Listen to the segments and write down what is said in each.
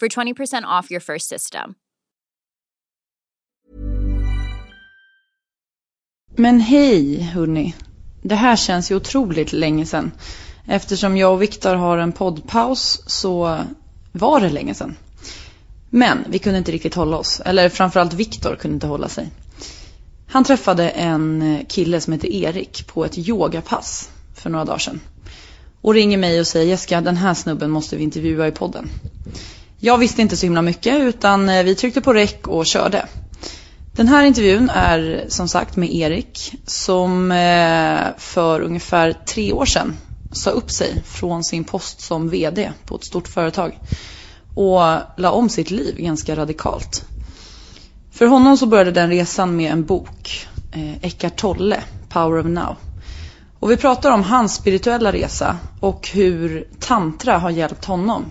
for 20% off your first system. Men hej hörni. Det här känns ju otroligt länge sedan. Eftersom jag och Viktor har en poddpaus så var det länge sedan. Men vi kunde inte riktigt hålla oss. Eller framförallt Viktor kunde inte hålla sig. Han träffade en kille som heter Erik på ett yogapass för några dagar sedan. Och ringer mig och säger Jessica den här snubben måste vi intervjua i podden. Jag visste inte så himla mycket utan eh, vi tryckte på räck och körde. Den här intervjun är som sagt med Erik som eh, för ungefär tre år sedan sa upp sig från sin post som VD på ett stort företag och la om sitt liv ganska radikalt. För honom så började den resan med en bok, eh, Eckart Tolle, Power of Now. Och vi pratar om hans spirituella resa och hur tantra har hjälpt honom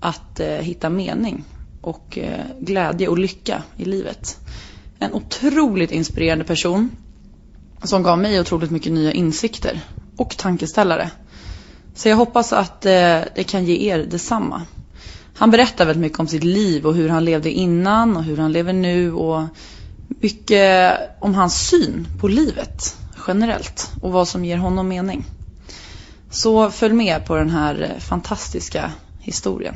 att eh, hitta mening och eh, glädje och lycka i livet. En otroligt inspirerande person som gav mig otroligt mycket nya insikter och tankeställare. Så jag hoppas att eh, det kan ge er detsamma. Han berättar väldigt mycket om sitt liv och hur han levde innan och hur han lever nu och mycket om hans syn på livet generellt och vad som ger honom mening. Så följ med på den här fantastiska historien.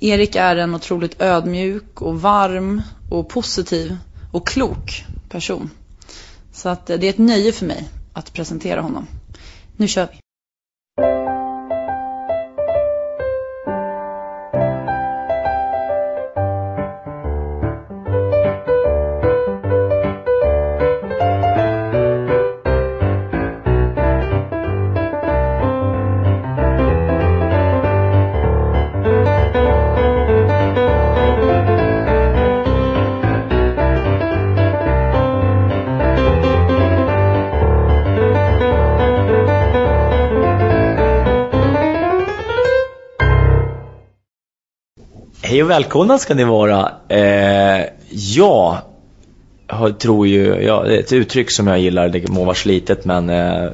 Erik är en otroligt ödmjuk och varm och positiv och klok person. Så att eh, det är ett nöje för mig att presentera honom. Nu kör vi. Hej och välkomna ska ni vara. Eh, jag tror ju, ja, det är ett uttryck som jag gillar, det må vara slitet men eh,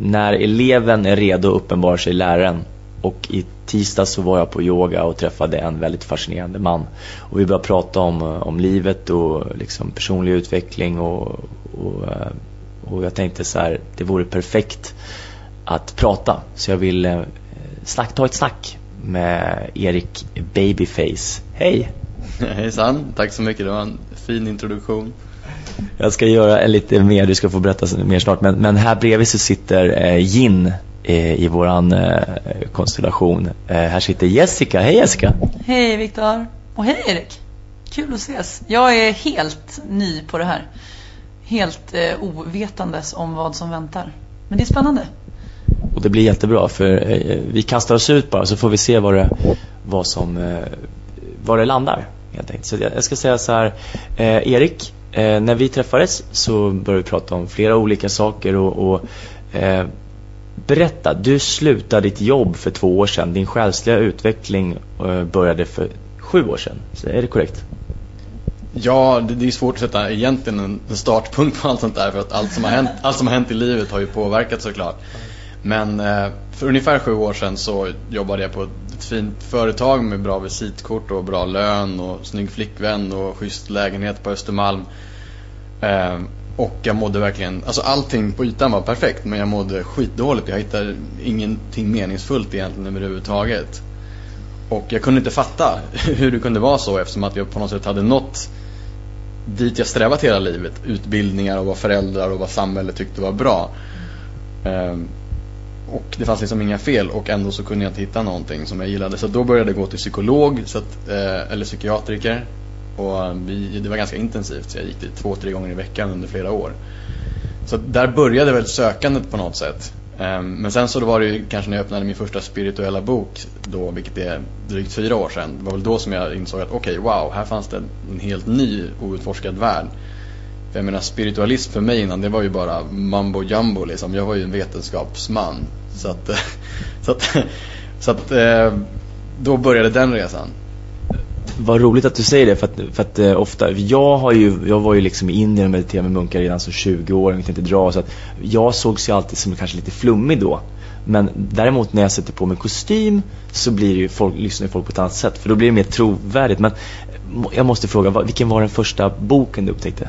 när eleven är redo uppenbarar sig läraren. Och i tisdag så var jag på yoga och träffade en väldigt fascinerande man. Och vi började prata om, eh, om livet och liksom personlig utveckling och, och, eh, och jag tänkte så här, det vore perfekt att prata. Så jag vill eh, snack, ta ett snack med Erik Babyface. Hej! Hejsan, tack så mycket. Det var en fin introduktion. Jag ska göra lite mer, du ska få berätta mer snart. Men, men här bredvid så sitter eh, Jin eh, i våran eh, konstellation. Eh, här sitter Jessica. Hej Jessica! Hej Viktor! Och hej Erik! Kul att ses. Jag är helt ny på det här. Helt eh, ovetandes om vad som väntar. Men det är spännande. Och det blir jättebra för eh, vi kastar oss ut bara så får vi se vad det, vad som, vad var det landar. Helt enkelt. Så jag, ska säga så här, eh, Erik, eh, när vi träffades så började vi prata om flera olika saker och, och eh, berätta, du slutade ditt jobb för två år sedan. Din själsliga utveckling eh, började för sju år sedan. Så är det korrekt? Ja, det, det är svårt att sätta egentligen en startpunkt på allt sånt där för att allt som har hänt, allt som har hänt i livet har ju påverkat såklart. Men eh, för ungefär sju år sedan så jobbade jag på ett fint företag med bra visitkort och bra lön och snygg flickvän och schysst lägenhet på Östermalm. Eh, och jag mådde verkligen, alltså allting på ytan var perfekt men jag mådde skitdåligt. Jag hittade ingenting meningsfullt egentligen överhuvudtaget. Och jag kunde inte fatta hur det kunde vara så eftersom att jag på något sätt hade nått dit jag strävat hela livet. Utbildningar och vad föräldrar och vad samhället tyckte var bra. Eh, och det fanns liksom inga fel och ändå så kunde jag inte hitta någonting som jag gillade. Så då började jag gå till psykolog, så att, eh, eller psykiatriker. Och eh, vi, det var ganska intensivt, så jag gick dit två, tre gånger i veckan under flera år. Så där började väl sökandet på något sätt. Ehm, men sen så var det ju kanske när jag öppnade min första spirituella bok då, vilket är drygt fyra år sedan. Det var väl då som jag insåg att okej, okay, wow, här fanns det en helt ny outforskad värld. För jag menar spiritualism för mig innan det var ju bara mambo jumbo liksom. Jag var ju en vetenskapsman. Så att, så att, så att eh, då började den resan. Vad roligt att du säger det för att, för att eh, ofta, jag har ju, jag var ju liksom i Indien och mediterade med munkar redan som 20 år, jag inte dra så att jag sågs ju alltid som kanske lite flummig då. Men däremot när jag sätter på mig kostym så blir ju folk, lyssnar ju folk på ett annat sätt för då blir det mer trovärdigt. Men jag måste fråga, vilken var den första boken du upptäckte?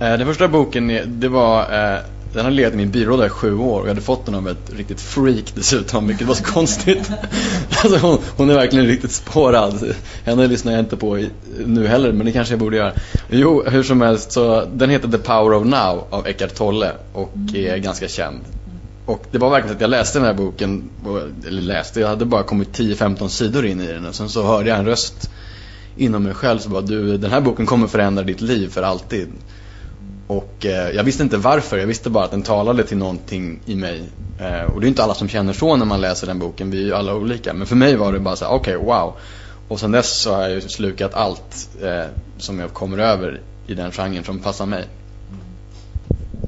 Eh, den första boken, det var eh, den har legat i min byrålåda i sju år och jag hade fått den av ett riktigt freak dessutom, vilket var så konstigt. Alltså hon, hon, är verkligen riktigt spårad. Henne lyssnar jag inte på nu heller, men det kanske jag borde göra. Jo, hur som helst, så den heter The Power of Now av Eckart Tolle och är ganska känd. Och det var verkligen att jag läste den här boken, eller läste, jag hade bara kommit 10-15 sidor in i den och sen så hörde jag en röst inom mig själv som bara, du, den här boken kommer förändra ditt liv för alltid. Och eh, jag visste inte varför, jag visste bara att den talade till någonting i mig. Eh, och det är inte alla som känner så när man läser den boken, vi är ju alla olika. Men för mig var det bara så okej, okay, wow. Och sen dess så har jag ju slukat allt eh, som jag kommer över i den genren som passar mig.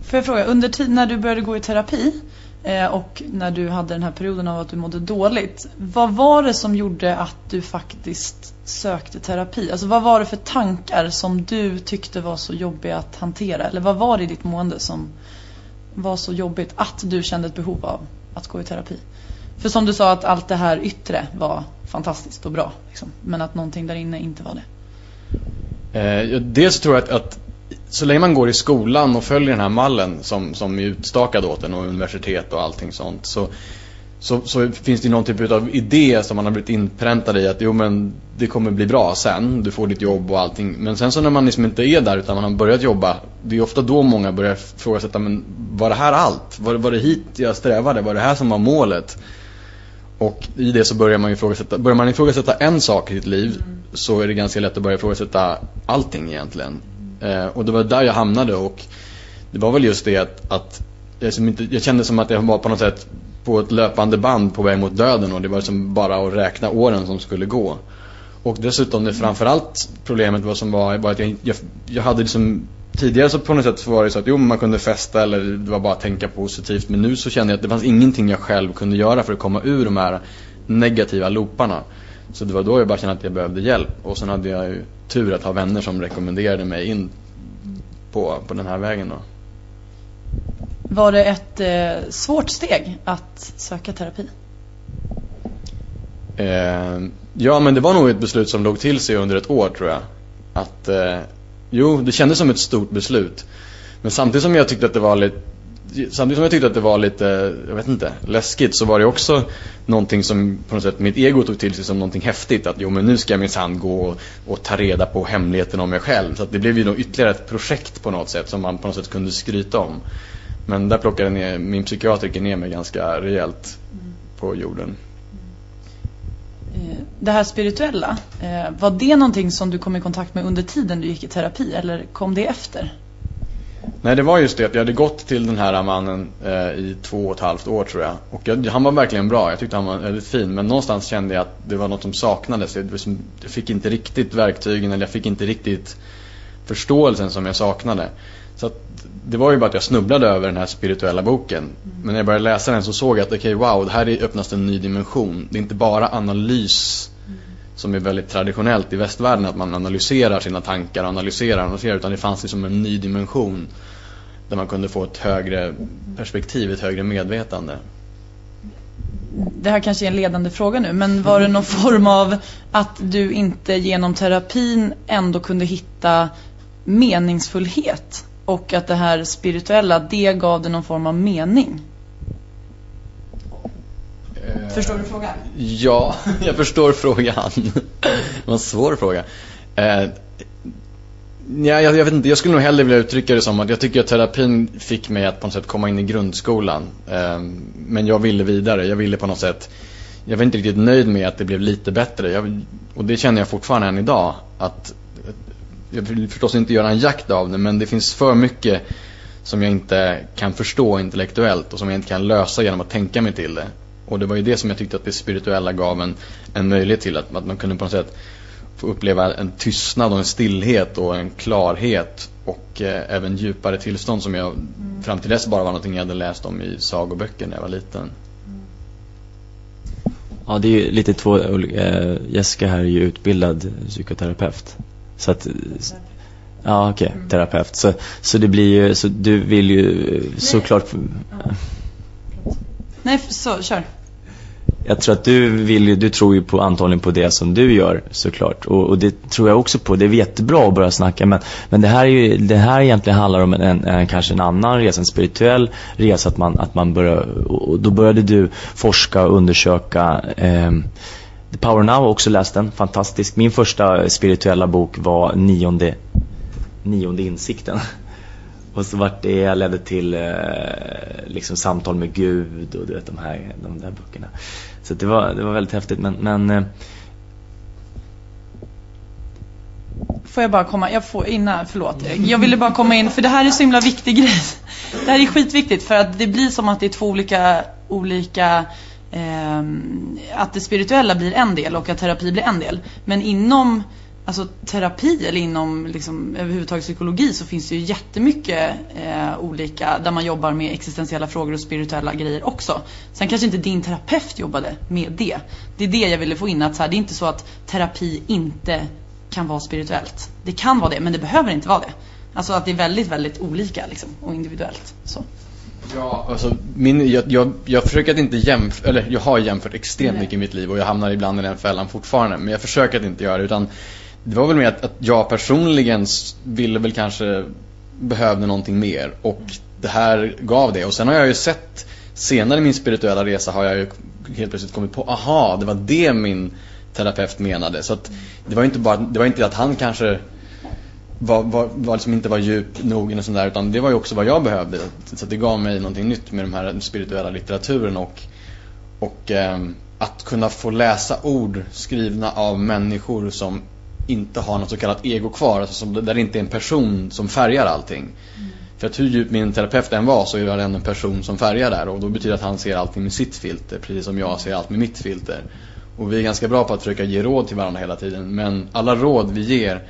Får jag fråga, under tiden när du började gå i terapi Eh, och när du hade den här perioden av att du mådde dåligt. Vad var det som gjorde att du faktiskt sökte terapi? Alltså vad var det för tankar som du tyckte var så jobbiga att hantera? Eller vad var det i ditt mående som var så jobbigt att du kände ett behov av att gå i terapi? För som du sa att allt det här yttre var fantastiskt och bra. Liksom, men att någonting där inne inte var det. Eh, dels tror jag att, att så länge man går i skolan och följer den här mallen som, som är utstakad åt en och universitet och allting sånt så så, så, finns det någon typ av idé som man har blivit inpräntad i att jo men det kommer bli bra sen, du får ditt jobb och allting. Men sen så när man liksom inte är där utan man har börjat jobba, det är ofta då många börjar ifrågasätta, men var det här allt? Var, var det hit jag strävade? Var det här som var målet? Och i det så börjar man ifrågasätta, börjar man ifrågasätta en sak i sitt liv så är det ganska lätt att börja ifrågasätta allting egentligen. Eh, och det var där jag hamnade och det var väl just det att, att jag, inte, jag kände som att jag var på något sätt på ett löpande band på väg mot döden och det var liksom bara att räkna åren som skulle gå. Och dessutom det framförallt problemet var som var, var att jag, jag, jag hade liksom Tidigare så på något sätt var det så att jo man kunde festa eller det var bara att tänka positivt men nu så kände jag att det fanns ingenting jag själv kunde göra för att komma ur de här negativa looparna. Så det var då jag bara kände att jag behövde hjälp och sen hade jag ju tur att ha vänner som rekommenderade mig in på, på den här vägen då. Var det ett eh, svårt steg att söka terapi? Eh, ja, men det var nog ett beslut som låg till sig under ett år tror jag. Att, eh, jo, det kändes som ett stort beslut. Men samtidigt som jag tyckte att det var lite Samtidigt som jag tyckte att det var lite, jag vet inte, läskigt så var det också någonting som på något sätt mitt ego tog till sig som någonting häftigt. Att jo men nu ska jag minsann gå och, och, ta reda på hemligheten om mig själv. Så att det blev ju då ytterligare ett projekt på något sätt som man på något sätt kunde skryta om. Men där plockade ner, min psykiatriker ner mig ganska rejält på jorden. Eh, det här spirituella, eh, var det någonting som du kom i kontakt med under tiden du gick i terapi eller kom det efter? Nej, det var just det jag hade gått till den här mannen eh, i två och ett halvt år tror jag. Och jag, han var verkligen bra, jag tyckte han var väldigt fin. Men någonstans kände jag att det var något som saknades. Jag, jag fick inte riktigt verktygen eller jag fick inte riktigt förståelsen som jag saknade. Så att det var ju bara att jag snubblade över den här spirituella boken. Men när jag började läsa den så såg jag att okej, okay, wow, det här öppnas en ny dimension. Det är inte bara analys som är väldigt traditionellt i västvärlden, att man analyserar sina tankar, analyserar, analyserar, utan det fanns liksom en ny dimension där man kunde få ett högre perspektiv, ett högre medvetande. det här kanske är en ledande fråga nu, men var det någon form av att du inte genom terapin ändå kunde hitta meningsfullhet? Och att det här spirituella, det gav dig någon form av mening? Förstår du frågan? Ja, jag förstår frågan. Det var en svår fråga. Eh, ja, jag, jag, vet inte, jag skulle nog hellre vilja uttrycka det som att jag tycker att terapin fick mig att på något sätt komma in i grundskolan. Eh, men jag ville vidare, jag ville på något sätt jag var inte riktigt nöjd med att det blev lite bättre. Jag, och det känner jag fortfarande än idag. Att, jag vill förstås inte göra en jakt av det, men det finns för mycket som jag inte kan förstå intellektuellt och som jag inte kan lösa genom att tänka mig till det. Och det var ju det som jag tyckte att det spirituella gav en, en möjlighet till. Att, att man kunde på något sätt få uppleva en tystnad och en stillhet och en klarhet och eh, även djupare tillstånd som jag mm. fram till dess bara var någonting jag hade läst om i sagoböcker när jag var liten. Ja, det är ju lite två äh, Jessica här är ju utbildad psykoterapeut. Så att Ja, okej, okay, mm. terapeut. Så, så det blir ju, så du vill ju såklart... Ja. Nej, så, kör. Jag tror att du vill du tror ju på, antagligen på det som du gör såklart. Och, och det tror jag också på. Det är jättebra att börja snacka. Men, men det här är ju, det här egentligen handlar om en, en, en kanske en annan resa, en spirituell resa. Att man, att man börjar, och då började du forska och undersöka eh, The Power Now, har också läst den, fantastisk. Min första spirituella bok var Nionde, nionde insikten. Och så vart det ledde till eh, liksom samtal med Gud och du vet de här de där böckerna. Så det var, det var väldigt häftigt men, men. Eh, får jag bara komma, jag får innan, förlåt. Jag ville bara komma in, för det här är så himla viktig grej. Det här är skitviktigt för att det blir som att det är två olika, olika eh, att det spirituella blir en del och att terapi blir en del. Men inom alltså terapi eller inom liksom, överhuvudtaget psykologi så finns det ju jättemycket eh, olika där man jobbar med existentiella frågor och spirituella grejer också. Sen kanske inte din terapeut jobbade med det. Det är det jag ville få in att så här, det är inte så att terapi inte kan vara spirituellt. Det kan vara det men det behöver inte vara det. Alltså att det är väldigt, väldigt olika liksom, och individuellt. Så. Ja, alltså min, jag, jag, jag försöker att inte jämföra, eller jag har jämfört extremt Nej. mycket i mitt liv och jag hamnar ibland i den fällan fortfarande. Men jag försöker att inte göra det utan det var väl mer att, att jag personligen ville väl kanske behövde någonting mer och det här gav det. Och sen har jag ju sett senare i min spirituella resa har jag ju helt plötsligt kommit på, aha, det var det min terapeut menade. Så att det var inte bara, det var inte att han kanske var, var, var liksom inte var djup nog eller sånt där, utan det var ju också vad jag behövde. Så det gav mig någonting nytt med den här spirituella litteraturen och, och eh, att kunna få läsa ord skrivna av människor som inte har något så kallat ego kvar, alltså som, där det inte är en person som färgar allting. Mm. För att hur djup min terapeut än var så är det ändå en person som färgar där och då betyder det att han ser allting med sitt filter precis som jag ser allt med mitt filter. Och vi är ganska bra på att försöka ge råd till varandra hela tiden men alla råd vi ger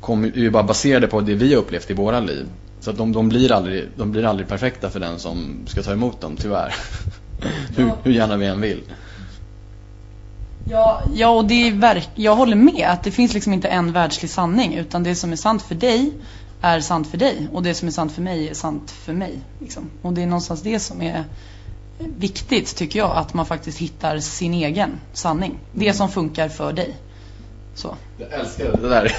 kommer ju bara baserade på det vi har upplevt i våra liv. Så att de, de, blir aldrig, de blir aldrig perfekta för den som ska ta emot dem, tyvärr. hur, hur gärna vi än vill. Ja, ja och det är verk jag håller med att det finns liksom inte en världslig sanning utan det som är sant för dig är sant för dig och det som är sant för mig är sant för mig. Liksom. Och det är någonstans det som är viktigt tycker jag att man faktiskt hittar sin egen sanning. Det som funkar för dig. Så. Jag älskar det där.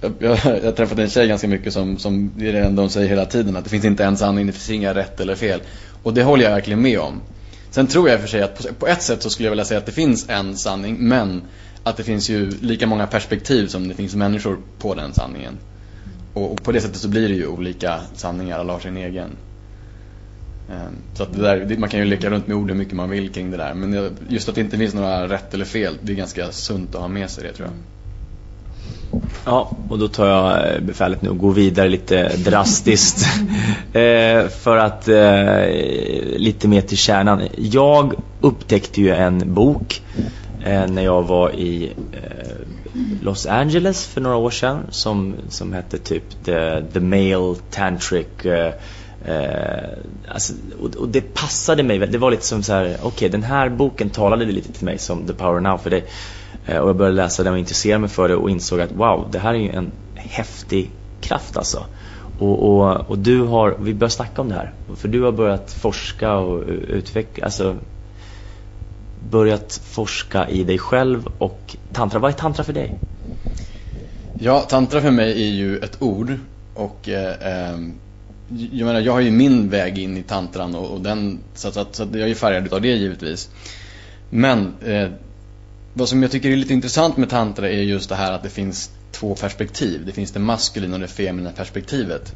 jag, jag, jag har träffat en tjej ganska mycket som, som det är det enda hon säger hela tiden att det finns inte en sanning, det finns inga rätt eller fel. Och det håller jag verkligen med om. Sen tror jag i och för sig att på ett sätt så skulle jag vilja säga att det finns en sanning men att det finns ju lika många perspektiv som det finns människor på den sanningen. Och, på det sättet så blir det ju olika sanningar, alla har sin egen. Ehm, så att det där, man kan ju leka runt med ord hur mycket man vill kring det där. Men just att det inte finns några rätt eller fel, det är ganska sunt att ha med sig det tror jag. Ja, och då tar jag eh, befälet nu och går vidare lite drastiskt. eh, för att eh, lite mer till kärnan. Jag upptäckte ju en bok eh, när jag var i eh, Los Angeles för några år sedan som, som hette typ The, The Male Tantric eh, alltså, och, och, det passade mig. Det var lite som så här, okej okay, den här boken talade lite till mig som The Power Now för dig. Eh, och jag började läsa den och intressera mig för det och insåg att wow, det här är ju en häftig kraft alltså. Och, och, och du har, vi börjar snacka om det här. För du har börjat forska och utveckla, alltså börjat forska i dig själv och tantra. Vad är tantra för dig? Ja, tantra för mig är ju ett ord och eh, eh jag menar, jag har ju min väg in i tantran och, och den, så, så, så jag är ju färgad av det givetvis. Men eh, vad som jag tycker är lite intressant med tantra är just det här att det finns två perspektiv. Det finns det maskulina och det feminina perspektivet.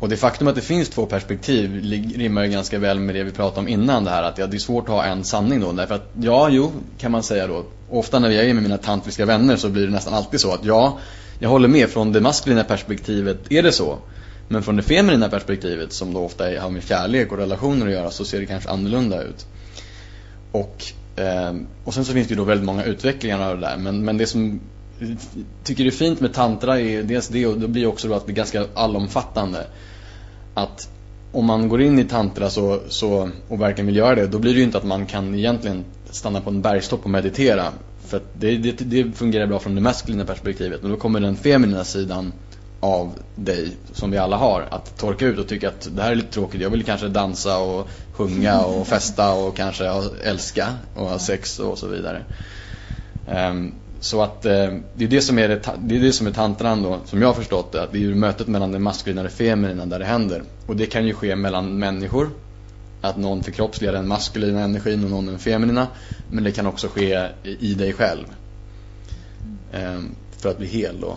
Och det faktum att det finns två perspektiv rimmar ju ganska väl med det vi pratade om innan det här att ja, det är svårt att ha en sanning då. Därför att ja, jo, kan man säga då. Ofta när jag är med mina tantriska vänner så blir det nästan alltid så att ja, jag håller med från det maskulina perspektivet är det så. Men från det feminina perspektivet som då ofta har med kärlek och relationer att göra så ser det kanske annorlunda ut. Och, Ehm, och sen så finns det ju då väldigt många utvecklingar av det där. Men, men det som jag tycker är fint med tantra är dels det och det blir också då att det är ganska allomfattande. Att om man går in i tantra så, så, och verkligen vill göra det, då blir det ju inte att man kan egentligen stanna på en bergstopp och meditera. För det, det, det, fungerar bra från det maskulina perspektivet. Men då kommer den feminina sidan av dig, som vi alla har, att torka ut och tycka att det här är lite tråkigt. Jag vill kanske dansa och sjunga och festa och kanske älska och ha sex och så vidare. Um, så att eh, det är det som är, det, det är det som är tantran då, som jag har förstått det. Att det är ju mötet mellan det maskulina och det feminina där det händer. Och det kan ju ske mellan människor. Att någon förkroppsligar den maskulina energin och någon den feminina. Men det kan också ske i dig själv. Eh, för att bli hel då.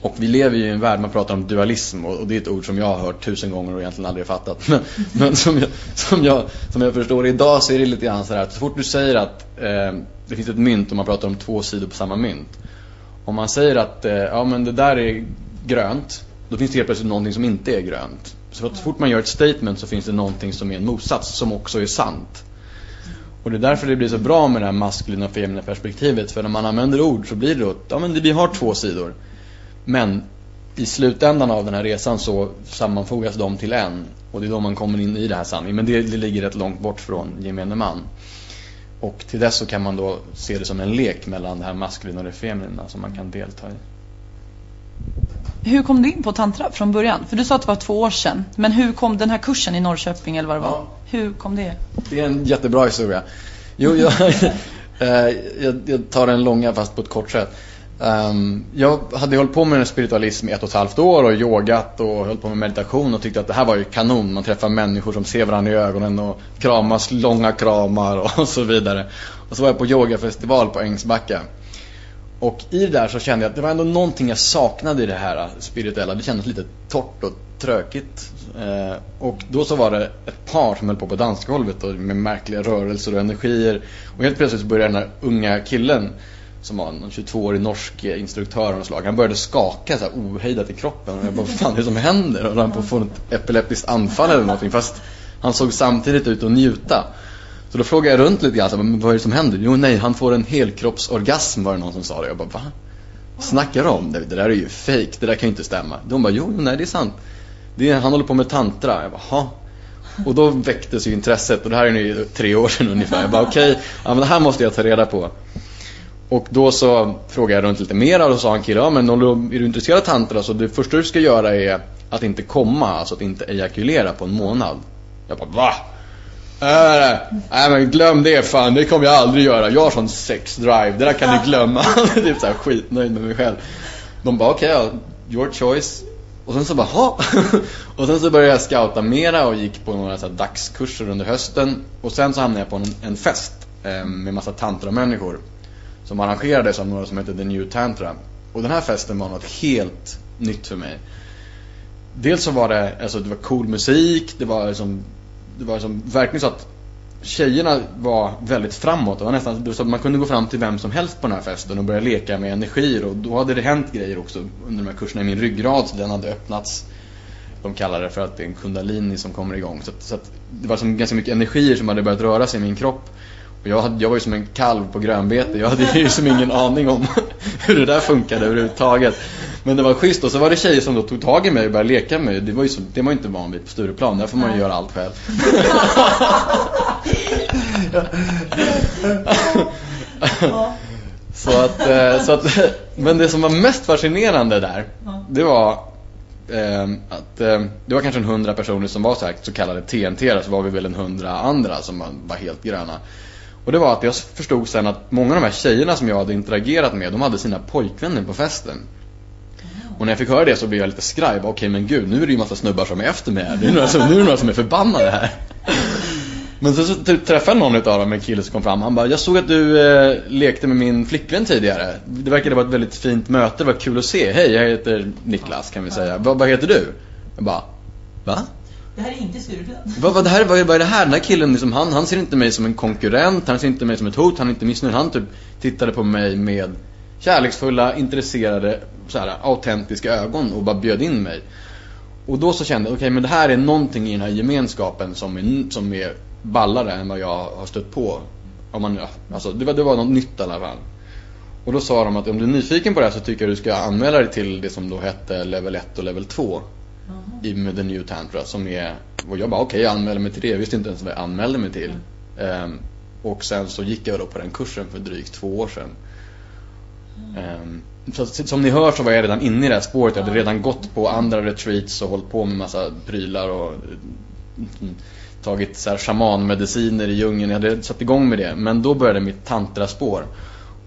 Och vi lever ju i en värld, man pratar om dualism och, det är ett ord som jag har hört tusen gånger och egentligen aldrig fattat. Men, men som, jag, som, jag, som jag förstår idag så är det lite grann så här att så fort du säger att eh, det finns ett mynt och man pratar om två sidor på samma mynt. Om man säger att eh, ja men det där är grönt, då finns det helt plötsligt någonting som inte är grönt. Så att så fort man gör ett statement så finns det någonting som är en motsats som också är sant. Och det är därför det blir så bra med det här maskulina och feminina perspektivet. För när man använder ord så blir det då, ja men vi har två sidor. Men i slutändan av den här resan så sammanfogas de till en. Och det är då man kommer in i det här sanningen. Men det, det ligger rätt långt bort från gemene man. Och till dess så kan man då se det som en lek mellan det här maskulina och det feminina som man kan delta i. Hur kom du in på tantra från början? För du sa att det var två år sedan. Men hur kom den här kursen i Norrköping eller vad det var? Ja. Hur kom det? Det är en jättebra historia. Jo, jag, eh, jag, jag tar den långa fast på ett kort sätt. Um, jag hade hållit på med spiritualism i ett och ett halvt år och yogat och höll på med meditation och tyckte att det här var ju kanon. Man träffar människor som ser varandra i ögonen och kramas långa kramar och så vidare. Och så var jag på yogafestival på Ängsbacka. Och i det där så kände jag att det var ändå någonting jag saknade i det här spirituella. Det kändes lite torrt och trökigt. Eh, och då så var det ett par som höll på på dansgolvet och med märkliga rörelser och energier. Och helt plötsligt så började den här unga killen som var en 22-årig norsk eh, instruktör av slag. Han började skaka så här ohejdat i kroppen. Och jag bara, vad fan är det som händer? Och han på att få ett epileptiskt anfall eller någonting. Fast han såg samtidigt ut att njuta. Så då frågade jag runt lite grann, så här, vad är det som händer? Jo, nej, han får en helkroppsorgasm var det någon som sa det. Jag bara, va? Snackar du om? Det, det där är ju fejk, det där kan ju inte stämma. De bara, jo, nej det är sant. Det är, han håller på med tantra. Jag bara, ha. Och då väcktes ju intresset och det här är nu tre år sedan ungefär. Jag bara, okej, okay, ja, men det här måste jag ta reda på. Och då så frågade jag runt lite mer och då sa en kille, ja men är du intresserad av tantra så det första du ska göra är att inte komma, alltså att inte ejakulera på en månad. Jag bara, va? Äh, nej men glöm det fan, det kommer jag aldrig göra. Jag har sån sexdrive, det där kan du glömma. typ såhär skitnöjd med mig själv. De bara, okej, okay, your choice. Och sen så bara, ha. och sen så började jag scouta mera och gick på några så dagskurser under hösten. Och sen så hamnade jag på en, en fest eh, med massa tantra-människor som arrangerades av några som hette The New Tantra. Och den här festen var något helt nytt för mig. Dels så var det, alltså det var cool musik, det var liksom, det var liksom verkligen så att tjejerna var väldigt framåt. Det var nästan så att man kunde gå fram till vem som helst på den här festen och börja leka med energier. Och då hade det hänt grejer också under de här kurserna i min ryggrad. Så den hade öppnats. De kallar det för att det är en kundalini som kommer igång. Så, att, så att det var som ganska mycket energier som hade börjat röra sig i min kropp. Jag, hade, jag var ju som en kalv på grönbete. Jag hade ju som ingen aning om hur det där funkade överhuvudtaget. Men det var schysst. Och så var det tjejer som då tog tag i mig och började leka med mig. Det var ju så, det var inte van vid på Stureplan. Där får man ju göra allt själv. så, att, eh, så att, men det som var mest fascinerande där, det var eh, att eh, det var kanske en hundra personer som var så, här, så kallade TNT, så var vi väl en hundra andra som var helt gröna. Och det var att jag förstod sen att många av de här tjejerna som jag hade interagerat med, de hade sina pojkvänner på festen. Och när jag fick höra det så blev jag lite skraj. Okej okay, men gud, nu är det ju massa snubbar som är efter mig här. Det är några som, nu är det några som är förbannade här. Men så, så typ träffade någon av dem, en kille som kom fram. Han bara, jag såg att du eh, lekte med min flickvän tidigare. Det verkade vara ett väldigt fint möte, det var kul att se. Hej, jag heter Niklas kan vi säga. Vad heter du? Jag bara, va? Det här är inte Stureplan. Vad, vad, det här, vad, vad är det här? Den här killen, liksom, han, han ser inte mig som en konkurrent, han ser inte mig som ett hot, han är inte missnöjd. Han typ tittade på mig med kärleksfulla, intresserade, så här, autentiska ögon och bara bjöd in mig. Och då så kände jag, okej okay, men det här är någonting i den här gemenskapen som är, som är ballare än vad jag har stött på. Om man, alltså, det, var, det var något nytt i alla fall. Och då sa de att om du är nyfiken på det här så tycker jag du ska anmäla dig till det som då hette level 1 och level 2 i med The New Tantra som är, och jag bara okej okay, jag anmälde mig till det, jag visste inte ens vad jag anmälde mig till. Um, och sen så gick jag då på den kursen för drygt två år sedan. Um, så som ni hör så var jag redan inne i det här spåret, jag hade redan gått på andra retreats och hållit på med massa prylar och mm, tagit så här shamanmediciner i djungeln, jag hade satt igång med det. Men då började mitt tantraspår.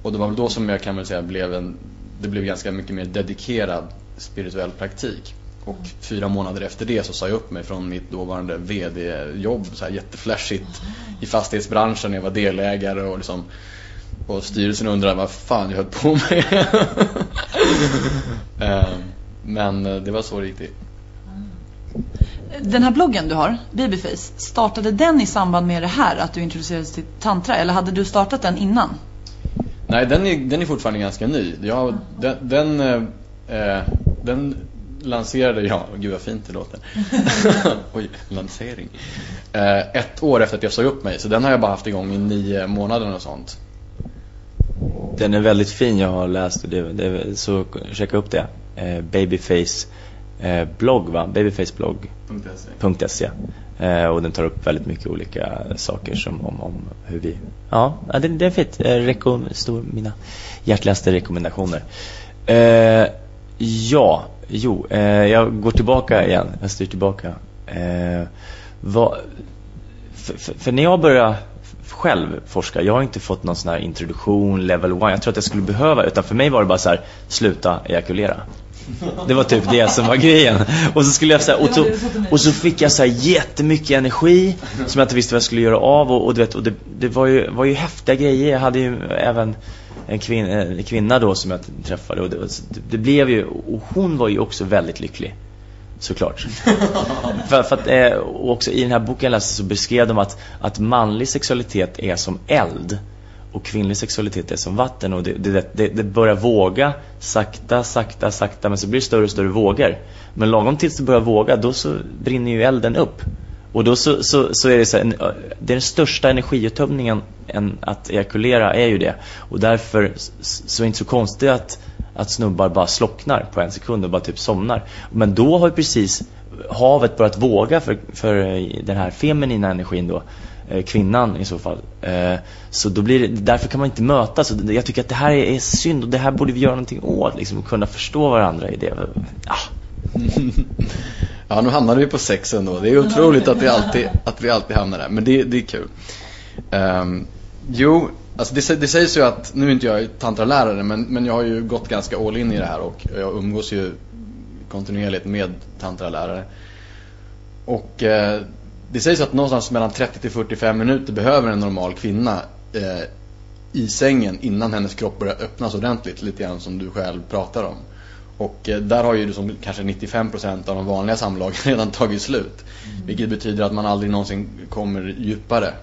Och det var väl då som jag kan väl säga blev en, det blev ganska mycket mer dedikerad spirituell praktik. Och fyra månader efter det så sa jag upp mig från mitt dåvarande VD-jobb, så här jätteflashigt i fastighetsbranschen. Jag var delägare och liksom och styrelsen undrade vad fan jag höll på med. Ehm, men det var så det gick till. Den här bloggen du har, Babyface, startade den i samband med det här att du introducerades till tantra eller hade du startat den innan? Nej, den är, den är fortfarande ganska ny. Jag, den, den, eh, den lanserade jag, gud vad fint det låter. Oj, lansering. Eh, ett år efter att jag sa upp mig, så den har jag bara haft igång i nio månader och sånt. Den är väldigt fin, jag har läst det, det så checka upp det. Eh, Babyface eh, blogg va? Babyfaceblogg.se eh, Och den tar upp väldigt mycket olika saker som om, om hur vi Ja, det, det är fint. Eh, reko, stor, mina hjärtligaste rekommendationer. Eh, ja, jo, eh, jag går tillbaka igen. Jag styr tillbaka. Eh, vad, för, för, för när jag började själv forska. Jag har inte fått någon sån här introduktion, level 1. Jag tror att jag skulle behöva, utan för mig var det bara så här, sluta ejakulera. Det var typ det som var grejen. Och så skulle jag så här, och, så, och så fick jag så här jättemycket energi som jag inte visste vad jag skulle göra av och, och du vet, och det, det var, ju, var ju häftiga grejer. Jag hade ju även en, kvin, en kvinna då som jag träffade och det, det, blev ju, och hon var ju också väldigt lycklig. Såklart. för, för att, eh, också i den här boken jag läste så beskrev de att, att manlig sexualitet är som eld och kvinnlig sexualitet är som vatten och det, det, det, det, börjar våga sakta, sakta, sakta men så blir det större och större vågor. Men lagom tills det börjar våga då så brinner ju elden upp. Och då så, så, så är det så här, den största energiuttömningen än att ejakulera är ju det. Och därför så är det inte så konstigt att, att snubbar bara slocknar på en sekund och bara typ somnar. Men då har ju precis havet börjat våga för, för eh, den här feminina energin då. Eh, kvinnan i så fall. Eh, så då blir det, därför kan man inte mötas. Jag tycker att det här är, synd och det här borde vi göra någonting åt. Liksom, kunna förstå varandra i det. Ah. ja, nu hamnade vi på sex ändå. Det är otroligt att vi alltid, att vi alltid hamnar där. Men det, det är kul. Um, jo, alltså det, det sägs ju att, nu är inte jag tantralärare, men, men jag har ju gått ganska all in i det här och jag umgås ju kontinuerligt med tantralärare. Och eh, det sägs att någonstans mellan 30 till 45 minuter behöver en normal kvinna eh, i sängen innan hennes kropp börjar öppnas ordentligt, lite grann som du själv pratar om. Och eh, där har ju liksom kanske 95% av de vanliga samlagen redan tagit slut. Mm. Vilket betyder att man aldrig någonsin kommer djupare.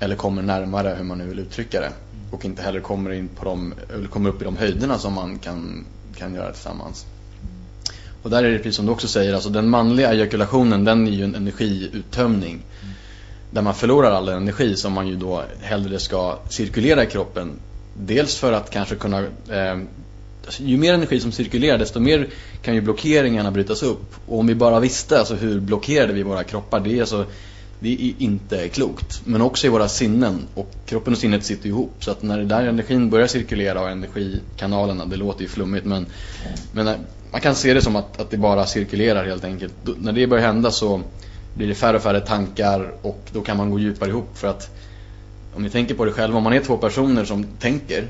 Eller kommer närmare hur man nu vill uttrycka det. Och inte heller kommer, in på de, kommer upp i de höjderna som man kan, kan göra tillsammans. Och där är det precis som du också säger, alltså den manliga ejakulationen den är ju en energiuttömning. Mm. Där man förlorar all energi som man ju då hellre ska cirkulera i kroppen. Dels för att kanske kunna eh, ju mer energi som cirkulerar desto mer kan ju blockeringarna brytas upp. Och om vi bara visste alltså hur blockerade vi våra kroppar, det är, alltså, det är inte klokt. Men också i våra sinnen. Och kroppen och sinnet sitter ihop. Så att när det där energin börjar cirkulera och energikanalerna, det låter ju flummigt men, men man kan se det som att, att det bara cirkulerar helt enkelt. Då, när det börjar hända så blir det färre och färre tankar och då kan man gå djupare ihop för att om ni tänker på det själva, om man är två personer som tänker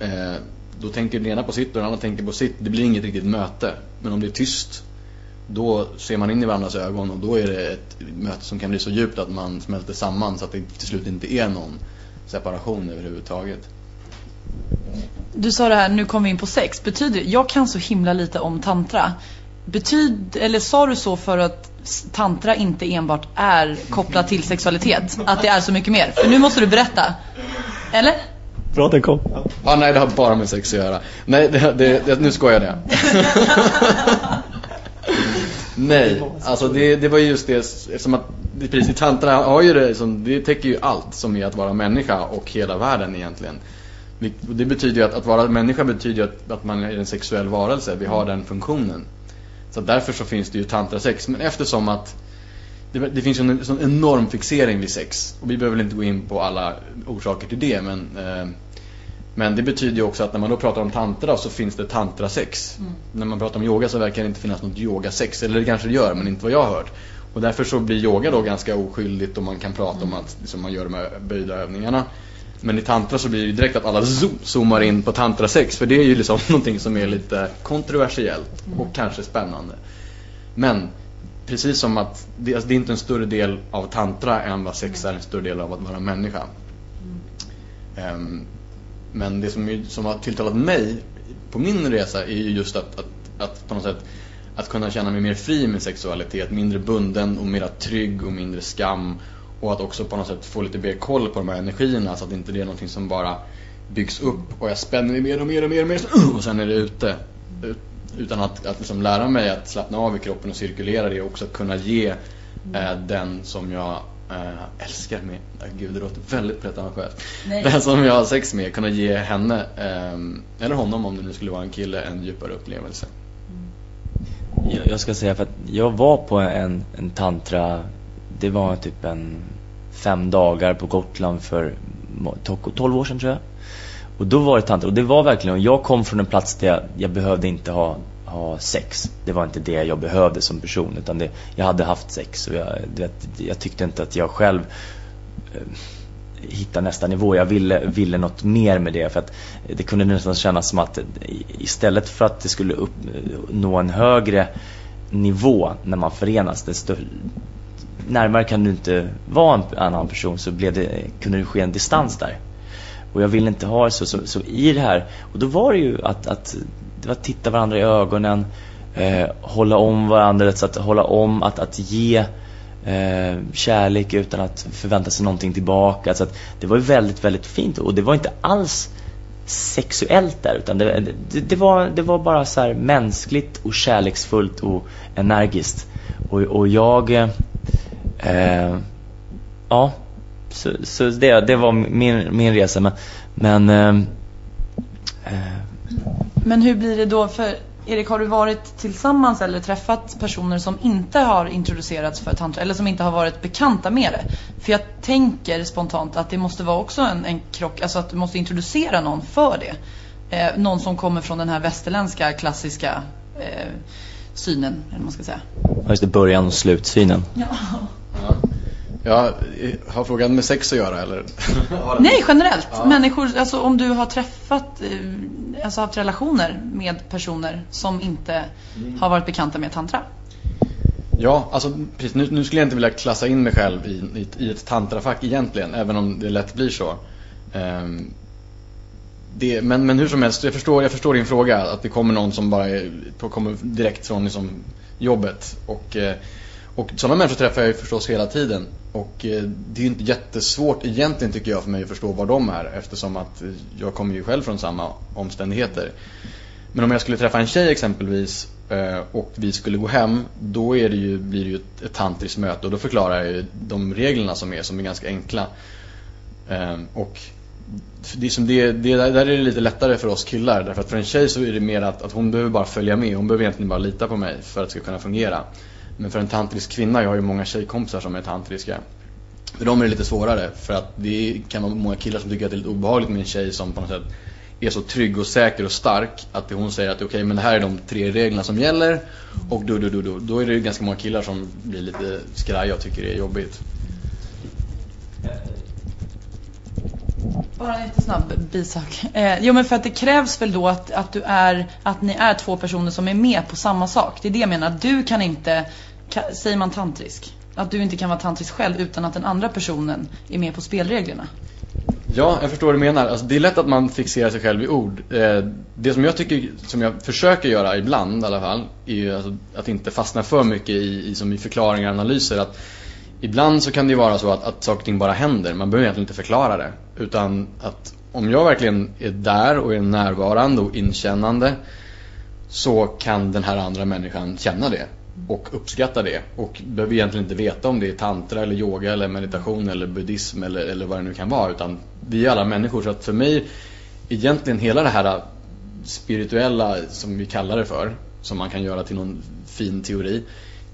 eh, då tänker den ena på sitt och den andra tänker på sitt. Det blir inget riktigt möte. Men om det är tyst då ser man in i varandras ögon och då är det ett möte som kan bli så djupt att man smälter samman så att det till slut inte är någon separation överhuvudtaget. Du sa det här, nu kommer vi in på sex. Betyder jag kan så himla lite om tantra. Betyd, eller sa du så för att tantra inte enbart är kopplat till sexualitet? Att det är så mycket mer? För nu måste du berätta. Eller? Bra att den kom. Ah, nej, det har bara med sex att göra. Nej, det, det, det, nu skojar jag. nej, alltså det, det var just det eftersom att precis, tantra har ju det, som, det täcker ju allt som är att vara människa och hela världen egentligen. Det betyder ju att, att vara människa betyder ju att, att man är en sexuell varelse, vi har den funktionen. Så därför så finns det ju tantrasex. Men eftersom att det, det finns ju en sån enorm fixering vid sex. Och vi behöver inte gå in på alla orsaker till det. Men, eh, men det betyder ju också att när man då pratar om tantra så finns det tantrasex. Mm. När man pratar om yoga så verkar det inte finnas något yogasex. Eller det kanske det gör, men inte vad jag har hört. Och därför så blir yoga då ganska oskyldigt och man kan prata mm. om att liksom, man gör de här böjda övningarna. Men i tantra så blir det ju direkt att alla zoomar in på tantrasex. För det är ju liksom någonting som är lite kontroversiellt och mm. kanske spännande. Men precis som att det, alltså det, är inte en större del av tantra än vad sex är en större del av att vara människa. Mm. Um, men det som, som har tilltalat mig på min resa är ju just att, att, att på något sätt att kunna känna mig mer fri med sexualitet, mindre bunden och mer trygg och mindre skam och att också på något sätt få lite mer koll på de här energierna så att inte det är någonting som bara byggs upp och jag spänner mig mer och mer och mer och mer och sen är det ute. Utan att, att liksom lära mig att slappna av i kroppen och cirkulera det och också kunna ge eh, den som jag eh, älskar med, äh, gud det låter väldigt pretentiöst. Den som jag har sex med, kunna ge henne, eh, eller honom om det nu skulle vara en kille, en djupare upplevelse. Jag, jag ska säga för att jag var på en, en tantra, det var typ en fem dagar på Gotland för 12 år sedan tror jag. Och då var det tantra, och det var verkligen, jag kom från en plats där jag, jag behövde inte ha, ha sex. Det var inte det jag behövde som person, utan det, jag hade haft sex och jag, det, jag tyckte inte att jag själv eh, hittade nästa nivå. Jag ville, ville något mer med det för att det kunde nästan kännas som att istället för att det skulle upp, nå en högre nivå när man förenas, desto närmare kan du inte vara en annan person så blev det, kunde det ske en distans där. Och jag ville inte ha det så, så, så i det här, och då var det ju att, att det var att titta varandra i ögonen, eh, hålla om varandra, så att hålla om, att, att ge eh, kärlek utan att förvänta sig någonting tillbaka. Så att det var ju väldigt, väldigt fint och det var inte alls sexuellt där utan det, det, det var, det var bara så här mänskligt och kärleksfullt och energiskt. Och, och jag eh, ja, så, så det, det var min, min resa. Men, men, eh, eh, men hur blir det då? För Erik, har du varit tillsammans eller träffat personer som inte har introducerats för tantra eller som inte har varit bekanta med det? För jag tänker spontant att det måste vara också en, en krock, alltså att du måste introducera någon för det. Eh, någon som kommer från den här västerländska klassiska eh, synen, eller man ska säga. Just det, början och slutsynen. Ja. Ja. Har frågan med sex att göra eller? Nej, generellt. Ja. Människor, alltså om du har träffat, eh, alltså haft relationer med personer som inte mm. har varit bekanta med tantra. Ja, alltså precis. Nu, nu, skulle jag inte vilja klassa in mig själv i, i, i ett tantrafack egentligen, även om det lätt blir så. Um, det, men, men hur som helst, jag förstår, jag förstår din fråga, att det kommer någon som bara är, kommer direkt från liksom, jobbet. Och, eh, och sådana människor träffar jag ju förstås hela tiden. Och eh, det är ju inte jättesvårt egentligen tycker jag för mig att förstå var de är eftersom att jag kommer ju själv från samma omständigheter. Men om jag skulle träffa en tjej exempelvis eh, och vi skulle gå hem då är det ju, blir det ju ett, tantriskt möte och då förklarar jag ju de reglerna som är, som är ganska enkla. Eh, och det, som det, det, där är det lite lättare för oss killar därför att för en tjej så är det mer att, att hon behöver bara följa med, hon behöver egentligen bara lita på mig för att det ska kunna fungera. Men för en tantrisk kvinna, jag har ju många tjejkompisar som är tantriska. För dem är det lite svårare för att det kan vara många killar som tycker att det är lite obehagligt med en tjej som på något sätt är så trygg och säker och stark att hon säger att okej okay, men det här är de tre reglerna som gäller och då, då, då, då, då är det ganska många killar som blir lite skraja och tycker det är jobbigt. Bara en jättesnabb bisak. Eh, jo men för att det krävs väl då att, att du är, att ni är två personer som är med på samma sak. Det är det jag menar. Du kan inte, säger man tantrisk? Att du inte kan vara tantrisk själv utan att den andra personen är med på spelreglerna. Ja, jag förstår vad du menar. Alltså, det är lätt att man fixerar sig själv i ord. Eh, det som jag tycker, som jag försöker göra ibland i alla fall, är ju alltså att inte fastna för mycket i, i, som i förklaringar och analyser. Att ibland så kan det ju vara så att, att saker och ting bara händer. Man behöver egentligen inte förklara det. Utan att om jag verkligen är där och är närvarande och inkännande så kan den här andra människan känna det och uppskatta det. Och behöver egentligen inte veta om det är tantra eller yoga eller meditation eller buddhism eller, eller vad det nu kan vara. Utan vi är alla människor. Så att för mig egentligen hela det här spirituella som vi kallar det för som man kan göra till någon fin teori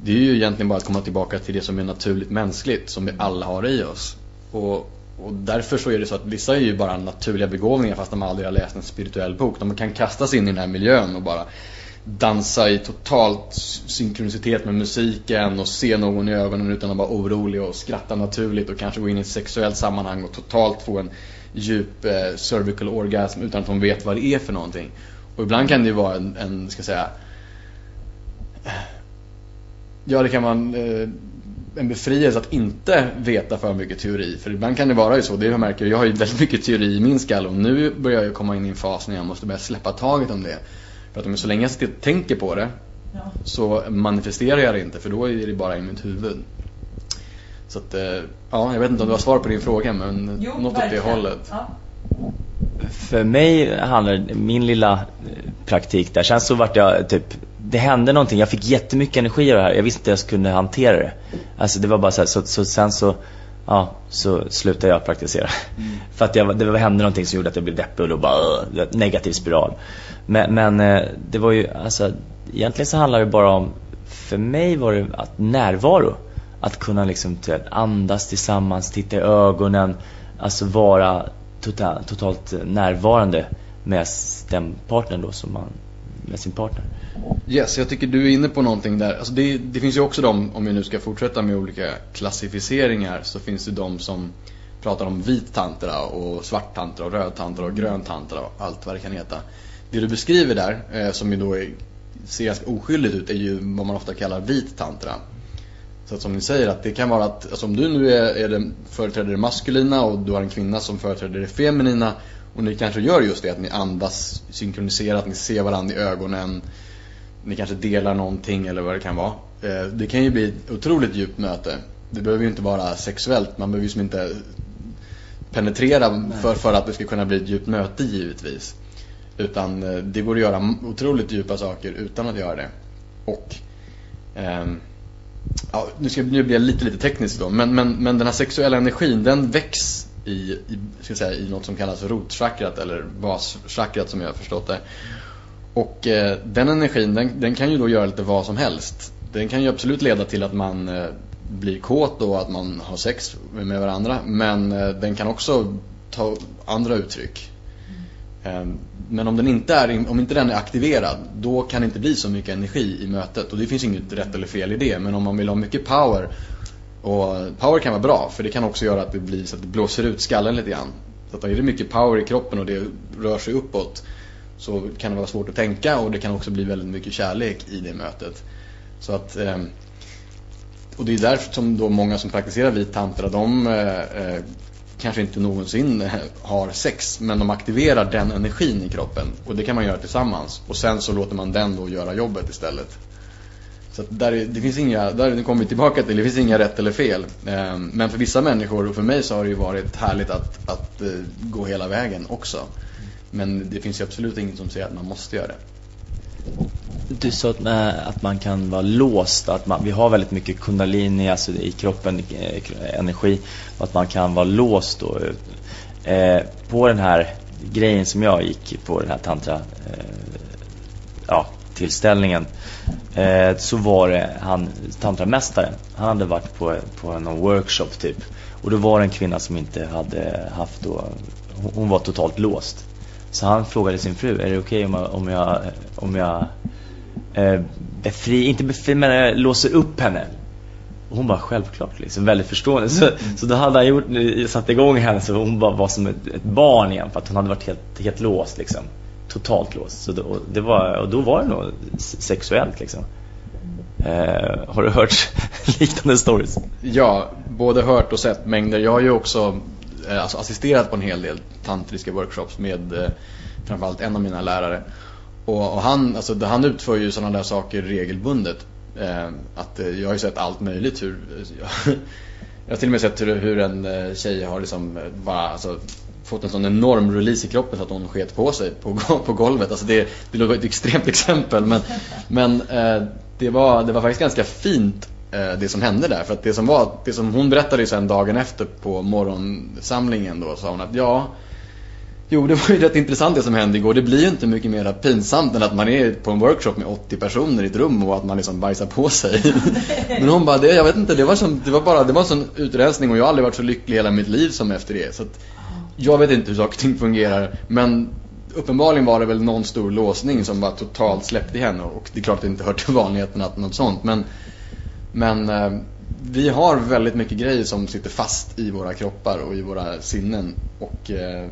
det är ju egentligen bara att komma tillbaka till det som är naturligt mänskligt som vi alla har i oss. Och, och därför så är det så att vissa är ju bara naturliga begåvningar fast de aldrig har läst en spirituell bok. De kan kastas in i den här miljön och bara dansa i totalt synkronicitet med musiken och se någon i ögonen utan att vara orolig och skratta naturligt och kanske gå in i ett sexuellt sammanhang och totalt få en djup eh, cervical orgasm utan att de vet vad det är för någonting. Och ibland kan det ju vara en, en ska säga eh, Ja, det kan vara en, eh, en befrielse att inte veta för mycket teori. För ibland kan det vara ju så, det jag märker, jag har ju väldigt mycket teori i min skalle och nu börjar jag komma in i en fas när jag måste börja släppa taget om det. För att så länge jag sitter och tänker på det ja. så manifesterar jag det inte för då är det bara i mitt huvud. Så att, eh, ja, jag vet inte om du har svar på din fråga men jo, något åt det hållet. Ja. För mig handlar min lilla eh, praktik där, sen så vart jag typ det hände någonting, jag fick jättemycket energi av det här, jag visste inte att jag skulle hantera det. Alltså det var bara så här, så, så sen så ja, så slutade jag praktisera. Mm. För att jag, det hände någonting som gjorde att jag blev deppig och då bara, uh, negativ spiral. Men, men eh, det var ju, alltså, egentligen så handlar det bara om, för mig var det att närvaro. Att kunna liksom andas tillsammans, titta i ögonen, alltså vara total, totalt närvarande med den partnern då som man, med sin partner. Yes, jag tycker du är inne på någonting där. Alltså det, det finns ju också de, om vi nu ska fortsätta med olika klassificeringar, så finns det de som pratar om vit tantra och svart tantra och röd tantra och grön tantra och allt vad det kan heta. Det du beskriver där, eh, som ju då ser ganska oskyldigt ut, är ju vad man ofta kallar vit tantra. Så att som ni säger, att det kan vara att alltså om du nu är, är den, företräder det maskulina och du har en kvinna som företräder det feminina och ni kanske gör just det att ni andas synkroniserat, ni ser varandra i ögonen, ni kanske delar någonting eller vad det kan vara. Eh, det kan ju bli ett otroligt djupt möte. Det behöver ju inte vara sexuellt, man behöver ju inte penetrera för, för att det ska kunna bli ett djupt möte givetvis. Utan eh, det går att göra otroligt djupa saker utan att göra det. Och eh, ja, nu, ska, nu blir jag lite, lite teknisk då, men, men, men den här sexuella energin den väcks i, i, ska säga, i något som kallas rotchakrat eller baschakrat som jag har förstått det. Och eh, den energin den, den, kan ju då göra lite vad som helst. Den kan ju absolut leda till att man eh, blir kåt och att man har sex med varandra. Men eh, den kan också ta andra uttryck. Ehm, men om, den inte är, om inte den är aktiverad, då kan det inte bli så mycket energi i mötet. Och det finns inget rätt eller fel i det. Men om man vill ha mycket power, och power kan vara bra, för det kan också göra att det blir så att det blåser ut skallen lite grann. Så att är det mycket power i kroppen och det rör sig uppåt, så kan det vara svårt att tänka och det kan också bli väldigt mycket kärlek i det mötet. Så att, ehm, och det är därför som då många som praktiserar vit tantra, de eh, eh, kanske inte någonsin eh, har sex men de aktiverar den energin i kroppen och det kan man göra tillsammans och sen så låter man den då göra jobbet istället. Så där det finns inga, där kommer vi tillbaka till, det finns inga rätt eller fel. Ehm, men för vissa människor och för mig så har det ju varit härligt att, att eh, gå hela vägen också. Men det finns ju absolut inget som säger att man måste göra det. Du sa att, eh, att man kan vara låst, att man, vi har väldigt mycket kundalini alltså i kroppen, eh, energi, och att man kan vara låst då. Eh, på den här grejen som jag gick på, den här tantra eh, ja, tillställningen, eh, så var det han, tantramästaren, han hade varit på, på någon workshop typ. Och då var det en kvinna som inte hade haft då, hon var totalt låst. Så han frågade sin fru, är det okej okay om, jag, om jag, om jag eh, befri, inte befri, men jag låser upp henne? Och hon bara självklart liksom, väldigt förstående. Så, så då hade han gjort, satt igång henne så hon bara var som ett, ett barn igen för att hon hade varit helt, helt låst liksom. Totalt låst. Så då, och det var, och då var det nog sexuellt liksom. Eh, har du hört liknande stories? Ja, både hört och sett mängder. Jag har ju också eh, alltså assisterat på en hel del tantriska workshops med eh, framförallt en av mina lärare. Och, och han, alltså, han utför ju sådana där saker regelbundet. Eh, att, eh, jag har ju sett allt möjligt. Hur, jag, eh, jag har till och med sett hur, hur en eh, tjej har liksom eh, bara alltså, fått en sån enorm release i kroppen så att hon sket på sig på, på golvet. Alltså det, det låg ett extremt exempel men, men eh, det, var, det var faktiskt ganska fint eh, det som hände där. För att det som, var, det som hon berättade sen dagen efter på morgonsamlingen då sa hon att ja Jo, det var ju rätt intressant det som hände igår. Det blir ju inte mycket mer pinsamt än att man är på en workshop med 80 personer i ett rum och att man liksom bajsar på sig. Men hon bara, det, jag vet inte, det var, som, det var bara, det var en sån utrensning och jag har aldrig varit så lycklig hela mitt liv som efter det. Så att, jag vet inte hur saker och ting fungerar, men uppenbarligen var det väl någon stor låsning som bara totalt släppte i henne och det är klart att det inte hör till vanligheten att något sånt. Men, men eh, vi har väldigt mycket grejer som sitter fast i våra kroppar och i våra sinnen. Och, eh,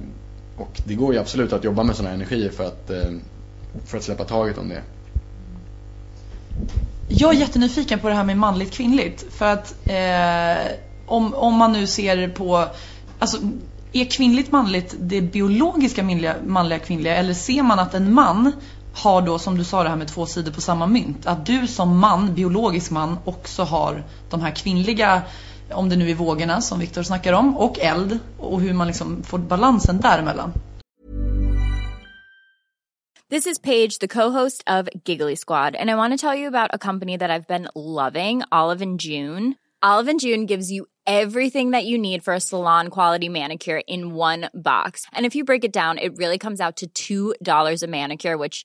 och det går ju absolut att jobba med sådana energier för att, eh, för att släppa taget om det. Jag är jättenyfiken på det här med manligt kvinnligt. För att eh, om, om man nu ser på, alltså är kvinnligt manligt det biologiska manliga, manliga kvinnliga eller ser man att en man har då som du sa det här med två sidor på samma mynt. Att du som man, biologisk man, också har de här kvinnliga, om det nu är vågorna som Viktor snackar om, och eld och hur man liksom får balansen däremellan. This is Paige, the co-host of Giggly Squad, and I want to tell you about a company that I've been loving, Olive and June. Olive and June gives you everything that you need for a salon quality manicure in one box. And if you break it down, it really comes out to $2 a manicure, which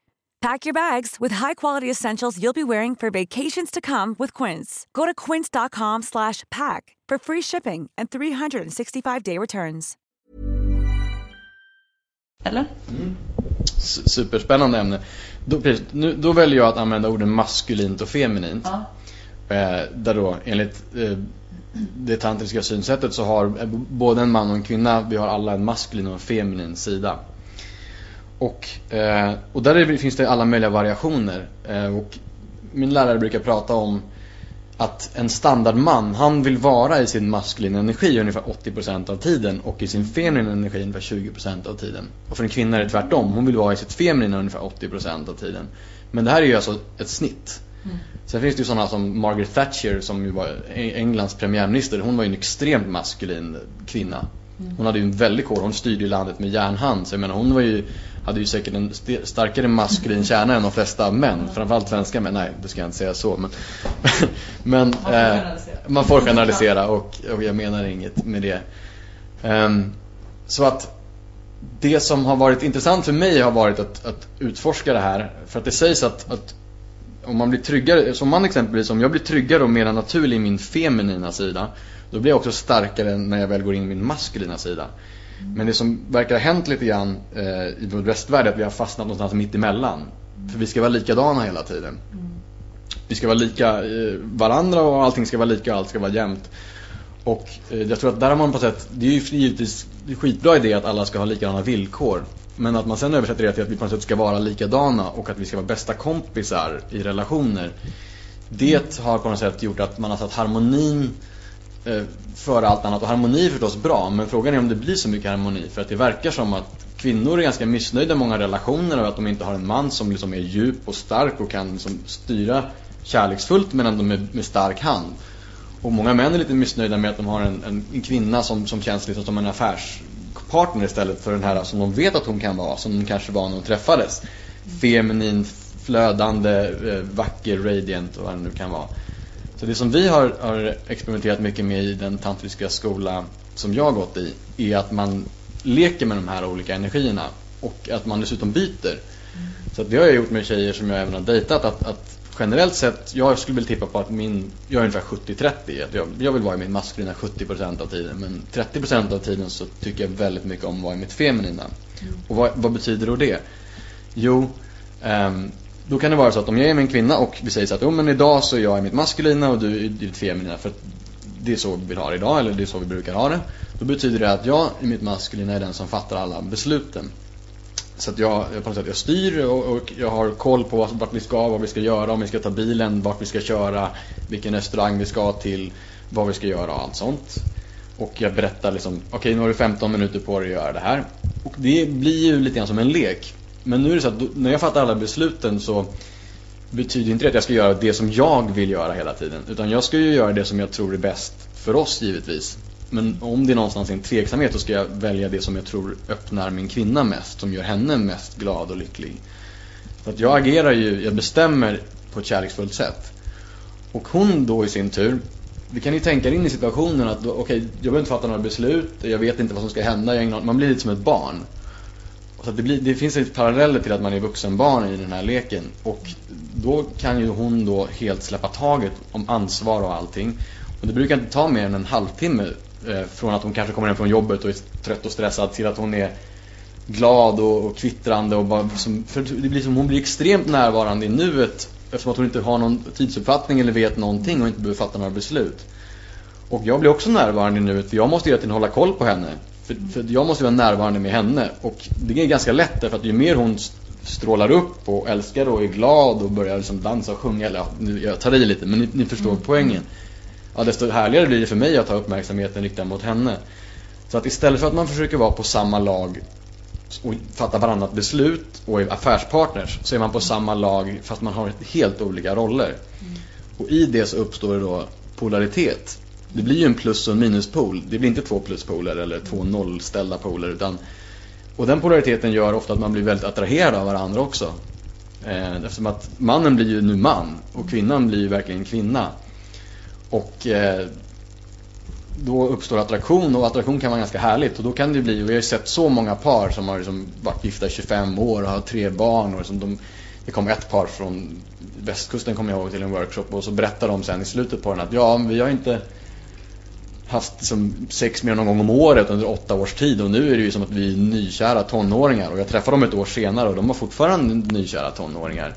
Pack your bags with high-quality essentials you'll be wearing for vacations to come with Quince. Go to quince.com slash pack for free shipping and 365-day returns. Eller? Mm. Superspännande ämne. Då, nu, då väljer jag att använda orden maskulint och feminint. Ja. Eh, där då enligt eh, det tantriska synsättet så har eh, både en man och en kvinna, vi har alla en maskulin och en feminin sida. Och, eh, och där finns det alla möjliga variationer. Eh, och min lärare brukar prata om att en standardman, han vill vara i sin maskulina energi ungefär 80% av tiden och i sin feminina energi ungefär 20% av tiden. Och för en kvinna är det tvärtom, hon vill vara i sitt feminina ungefär 80% av tiden. Men det här är ju alltså ett snitt. Mm. Sen finns det ju sådana som Margaret Thatcher som ju var Englands premiärminister. Hon var ju en extremt maskulin kvinna. Mm. Hon hade ju en väldigt kår, hon styrde ju landet med järnhand. Så jag menar hon var ju, hade ju säkert en starkare maskulin kärna än de flesta män. Framförallt svenska män, nej det ska jag inte säga så. Men, men man, får eh, man får generalisera och, och, jag menar inget med det. Um, så att det som har varit intressant för mig har varit att, att utforska det här. För att det sägs att, att om man blir tryggare, som man exempelvis, om jag blir tryggare och mer naturlig i min feminina sida då blir jag också starkare när jag väl går in i min maskulina sida. Men det som verkar ha hänt lite grann eh, i vår västvärld är att vi har fastnat någonstans mitt emellan. För vi ska vara likadana hela tiden. Vi ska vara lika eh, varandra och allting ska vara lika och allt ska vara jämnt. Och eh, jag tror att där har man på sätt, det är ju givetvis en skitbra idé att alla ska ha likadana villkor. Men att man sen översätter det till att vi på något sätt ska vara likadana och att vi ska vara bästa kompisar i relationer. Det har på något sätt gjort att man har satt harmonin eh, Eh, före allt annat. Och harmoni är förstås bra, men frågan är om det blir så mycket harmoni. För att det verkar som att kvinnor är ganska missnöjda i många relationer och att de inte har en man som liksom är djup och stark och kan liksom styra kärleksfullt medan de är med stark hand. Och många män är lite missnöjda med att de har en, en kvinna som, som känns lite som en affärspartner istället för den här som de vet att hon kan vara, som de kanske var när de träffades. Feminin, flödande, eh, vacker, radiant och vad det nu kan vara. Så det som vi har, har experimenterat mycket med i den tantriska skola som jag har gått i är att man leker med de här olika energierna och att man dessutom byter. Mm. Så det har jag gjort med tjejer som jag även har dejtat att, att generellt sett, jag skulle vilja tippa på att min, jag är ungefär 70-30. Jag, jag vill vara i min maskulina 70% av tiden men 30% av tiden så tycker jag väldigt mycket om att vara i mitt feminina. Mm. Och vad, vad, betyder då det? Jo, um, då kan det vara så att om jag är med en kvinna och vi säger så att oh, men idag så är jag i mitt maskulina och du är i ditt feminina för att det är så vi vill ha det idag eller det är så vi brukar ha det. Då betyder det att jag i mitt maskulina är den som fattar alla besluten. Så att jag, på något sätt, jag styr och, och jag har koll på vart vi ska, vad vi ska göra, om vi ska ta bilen, vart vi ska köra, vilken restaurang vi ska till, vad vi ska göra och allt sånt. Och jag berättar liksom, okej okay, nu har du 15 minuter på dig att göra det här. Och det blir ju lite grann som en lek. Men nu är det så att när jag fattar alla besluten så betyder inte det att jag ska göra det som jag vill göra hela tiden. Utan jag ska ju göra det som jag tror är bäst för oss givetvis. Men om det är någonstans en tveksamhet så ska jag välja det som jag tror öppnar min kvinna mest. Som gör henne mest glad och lycklig. Så att jag agerar ju, jag bestämmer på ett kärleksfullt sätt. Och hon då i sin tur, vi kan ju tänka in i situationen att okej, okay, jag behöver inte fatta några beslut, jag vet inte vad som ska hända, jag man blir lite som ett barn. Så det, blir, det finns lite paralleller till att man är vuxenbarn i den här leken. Och då kan ju hon då helt släppa taget om ansvar och allting. Och det brukar inte ta mer än en halvtimme eh, från att hon kanske kommer hem från jobbet och är trött och stressad till att hon är glad och, och kvittrande. Och bara, som, för det blir som hon blir extremt närvarande i nuet eftersom att hon inte har någon tidsuppfattning eller vet någonting och inte behöver fatta några beslut. Och jag blir också närvarande i nuet för jag måste hela tiden hålla koll på henne. För, för jag måste vara närvarande med henne. Och det är ganska lätt därför att ju mer hon strålar upp och älskar och är glad och börjar liksom dansa och sjunga. Eller ja, jag tar i lite men ni, ni förstår mm. poängen. Ja, desto härligare blir det för mig att ha uppmärksamheten riktad mot henne. Så att istället för att man försöker vara på samma lag och fatta varannat beslut och är affärspartners så är man på samma lag fast man har helt olika roller. Mm. Och i det så uppstår det då polaritet det blir ju en plus och en minuspol. Det blir inte två pluspoler eller två nollställda poler. Utan, och den polariteten gör ofta att man blir väldigt attraherad av varandra också. Eh, eftersom att mannen blir ju nu man och kvinnan blir ju verkligen kvinna. Och eh, då uppstår attraktion och attraktion kan vara ganska härligt. Och då kan det bli, och vi har ju sett så många par som har liksom varit gifta i 25 år och har tre barn. Och liksom de, det kom ett par från västkusten kommer jag ihåg till en workshop och så berättar de sen i slutet på den att ja, vi har inte haft som sex med någon gång om året under åtta års tid och nu är det ju som att vi är nykära tonåringar och jag träffar dem ett år senare och de var fortfarande nykära tonåringar.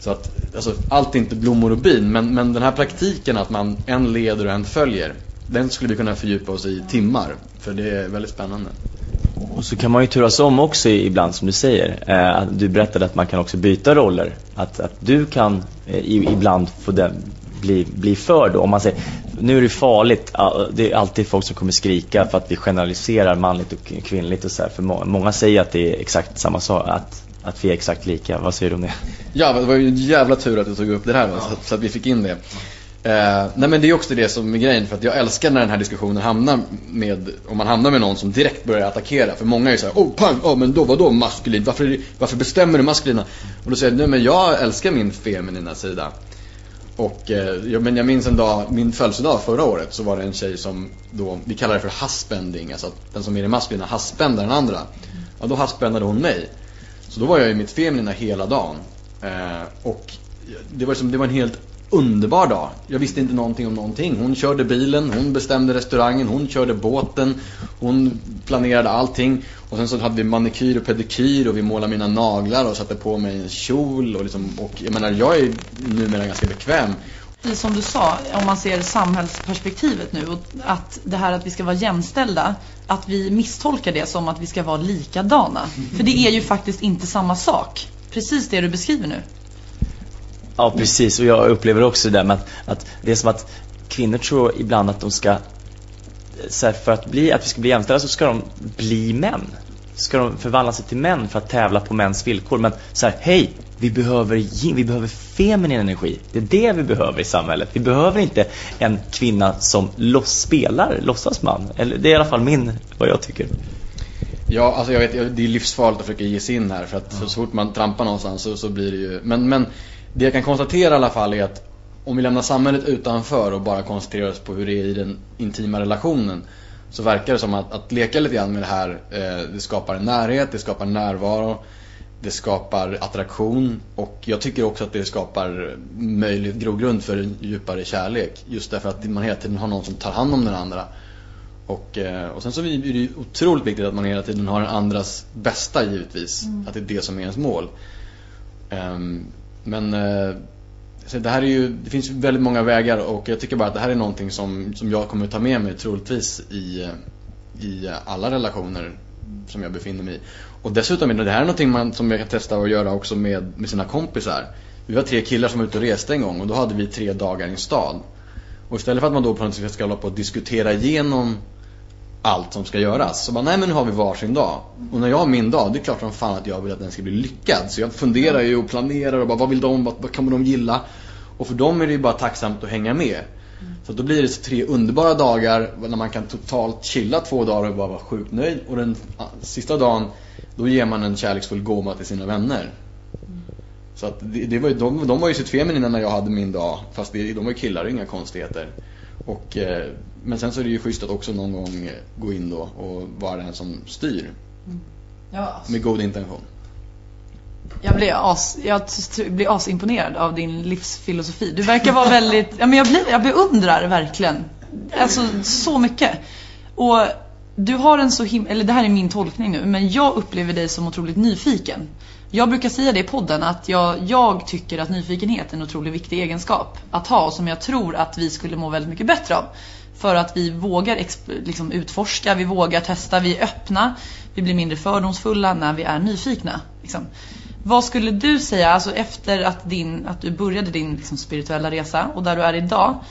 Så att alltså, allt är inte blommor och bin men, men den här praktiken att man en leder och en följer den skulle vi kunna fördjupa oss i timmar för det är väldigt spännande. Och så kan man ju turas om också ibland som du säger. Eh, du berättade att man kan också byta roller. Att, att du kan eh, ibland få den, bli, bli för då. Om man säger, nu är det farligt, det är alltid folk som kommer skrika för att vi generaliserar manligt och kvinnligt och så här. För många säger att det är exakt samma sak, att, att vi är exakt lika. Vad säger du om det? Ja, det var ju en jävla tur att du tog upp det här så, så, att vi fick in det. Eh, nej men det är också det som är grejen för att jag älskar när den här diskussionen hamnar med, om man hamnar med någon som direkt börjar attackera. För många är ju såhär, oh pang, oh men då vadå maskulin? Varför, varför bestämmer du maskulina? Och då säger jag, nej men jag älskar min feminina sida. Och eh, ja, jag, men jag minns en dag, min födelsedag förra året så var det en tjej som då, vi kallar det för husbanding, alltså att den som är i maskulina husbandar den andra. Ja då husbandade hon mig. Så då var jag i mitt feminina hela dagen. Eh, och det var, liksom, det var en helt underbar dag. Jag visste inte någonting om någonting. Hon körde bilen, hon bestämde restaurangen, hon körde båten, hon planerade allting. Och sen så hade vi manikyr och pedikyr och vi målade mina naglar och satte på mig en kjol. Och, liksom, och jag menar, jag är numera ganska bekväm. Som du sa, om man ser samhällsperspektivet nu, att det här att vi ska vara jämställda, att vi misstolkar det som att vi ska vara likadana. För det är ju faktiskt inte samma sak. Precis det du beskriver nu. Ja, precis. Och jag upplever också det där med att, att det är som att kvinnor tror ibland att de ska så här, för att, bli, att vi ska bli jämställda så ska de bli män. Ska de förvandla sig till män för att tävla på mäns villkor. Men så här, hej, vi behöver, vi behöver feminin energi. Det är det vi behöver i samhället. Vi behöver inte en kvinna som loss, spelar låtsasman. Eller det är i alla fall min, vad jag tycker. Ja, alltså jag vet, det är livsfarligt att försöka ge sig in här för att så fort man trampar någonstans så, så blir det ju, men, men det jag kan konstatera i alla fall är att om vi lämnar samhället utanför och bara koncentrerar oss på hur det är i den intima relationen så verkar det som att, att leka lite grann med det här, eh, det skapar en närhet, det skapar närvaro, det skapar attraktion och jag tycker också att det skapar möjlig grogrund för en djupare kärlek. Just därför att man hela tiden har någon som tar hand om den andra. Och, eh, och sen så är det otroligt viktigt att man hela tiden har den andras bästa givetvis. Mm. Att det är det som är ens mål. Um, men eh, det här är ju, det finns väldigt många vägar och jag tycker bara att det här är någonting som, som jag kommer ta med mig troligtvis i, i alla relationer som jag befinner mig i. Och dessutom är det här någonting man, som jag kan testa att göra också med, med sina kompisar. Vi var tre killar som var ute och reste en gång och då hade vi tre dagar i en stad. Och istället för att man då på något sätt ska hålla på och diskutera igenom allt som ska göras. Så bara, nej men nu har vi varsin dag. Och när jag har min dag, det är klart som fan att jag vill att den ska bli lyckad. Så jag funderar ju och planerar och bara, vad vill de, vad, vad kommer de gilla? Och för dem är det ju bara tacksamt att hänga med. Så då blir det tre underbara dagar när man kan totalt chilla två dagar och bara vara sjukt nöjd. Och den ah, sista dagen, då ger man en kärleksfull gåva till sina vänner. Så att det, det var ju, de, de var ju sitt feminina när jag hade min dag. Fast det, de var ju killar, inga konstigheter. Och, eh, men sen så är det ju schysst att också någon gång eh, gå in då och vara den som styr. Mm. Ja. Med god intention. Jag blir, as, jag blir asimponerad av din livsfilosofi. Du verkar vara väldigt, ja, men jag, blir, jag beundrar verkligen. Alltså så mycket. Och du har en så him eller det här är min tolkning nu, men jag upplever dig som otroligt nyfiken. Jag brukar säga det i podden att jag, jag tycker att nyfikenhet är en otroligt viktig egenskap att ha och som jag tror att vi skulle må väldigt mycket bättre av. För att vi vågar liksom, utforska, vi vågar testa, vi är öppna, vi blir mindre fördomsfulla när vi är nyfikna. Liksom. Vad skulle du säga, alltså efter att, din, att du började din liksom, spirituella resa och där du är idag.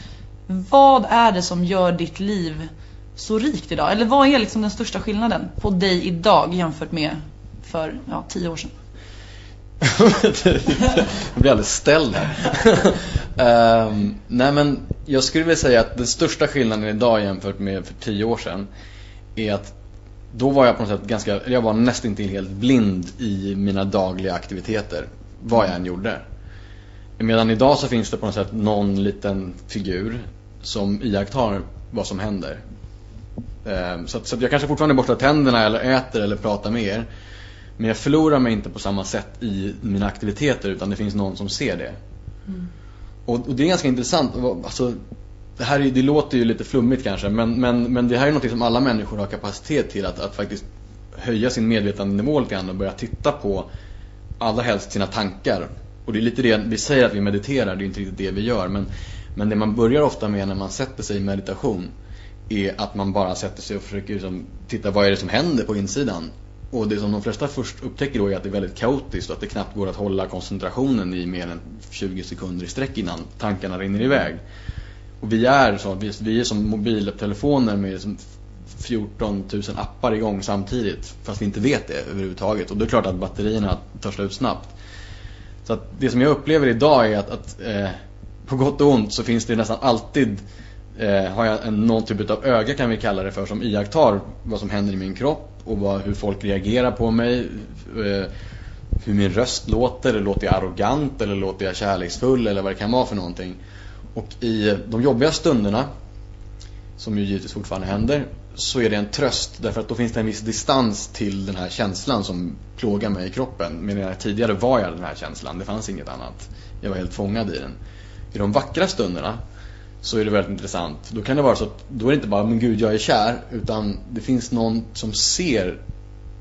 Vad är det som gör ditt liv så rikt idag? Eller vad är liksom den största skillnaden på dig idag jämfört med för ja, tio år sedan? jag blir alldeles ställd här. um, nej men jag skulle vilja säga att den största skillnaden idag jämfört med för tio år sedan är att då var jag på något sätt ganska, jag var nästintill helt blind i mina dagliga aktiviteter. Vad jag än gjorde. Medan idag så finns det på något sätt någon liten figur som iakttar vad som händer. Um, så, att, så att jag kanske fortfarande borstar tänderna eller äter eller pratar med er. Men jag förlorar mig inte på samma sätt i mina aktiviteter utan det finns någon som ser det. Mm. Och, och, det är ganska intressant. Alltså, det här är, det låter ju lite flummigt kanske men, men, men det här är något som alla människor har kapacitet till att, att faktiskt höja sin medvetandenivå lite grann och börja titta på allra helst sina tankar. Och det är lite det, vi säger att vi mediterar, det är inte riktigt det vi gör men, men det man börjar ofta med när man sätter sig i meditation är att man bara sätter sig och försöker liksom titta vad är det som händer på insidan och det som de flesta först upptäcker då är att det är väldigt kaotiskt och att det knappt går att hålla koncentrationen i mer än 20 sekunder i sträck innan tankarna rinner iväg. Och vi är, så, vi, vi är som mobiltelefoner med liksom 14 000 appar igång samtidigt fast vi inte vet det överhuvudtaget. Och då är det klart att batterierna tar slut snabbt. Så att det som jag upplever idag är att, att eh, på gott och ont så finns det nästan alltid eh, har jag en, någon typ av öga kan vi kalla det för som iakttar vad som händer i min kropp och vad, hur folk reagerar på mig. Eh, hur min röst låter, låter jag arrogant eller låter jag kärleksfull eller vad det kan vara för någonting. Och i de jobbiga stunderna, som ju givetvis fortfarande händer, så är det en tröst därför att då finns det en viss distans till den här känslan som plågar mig i kroppen. Medan tidigare var jag den här känslan, det fanns inget annat. Jag var helt fångad i den. I de vackra stunderna så är det väldigt intressant. Då kan det vara så att då är det inte bara men gud jag är kär utan det finns någon som ser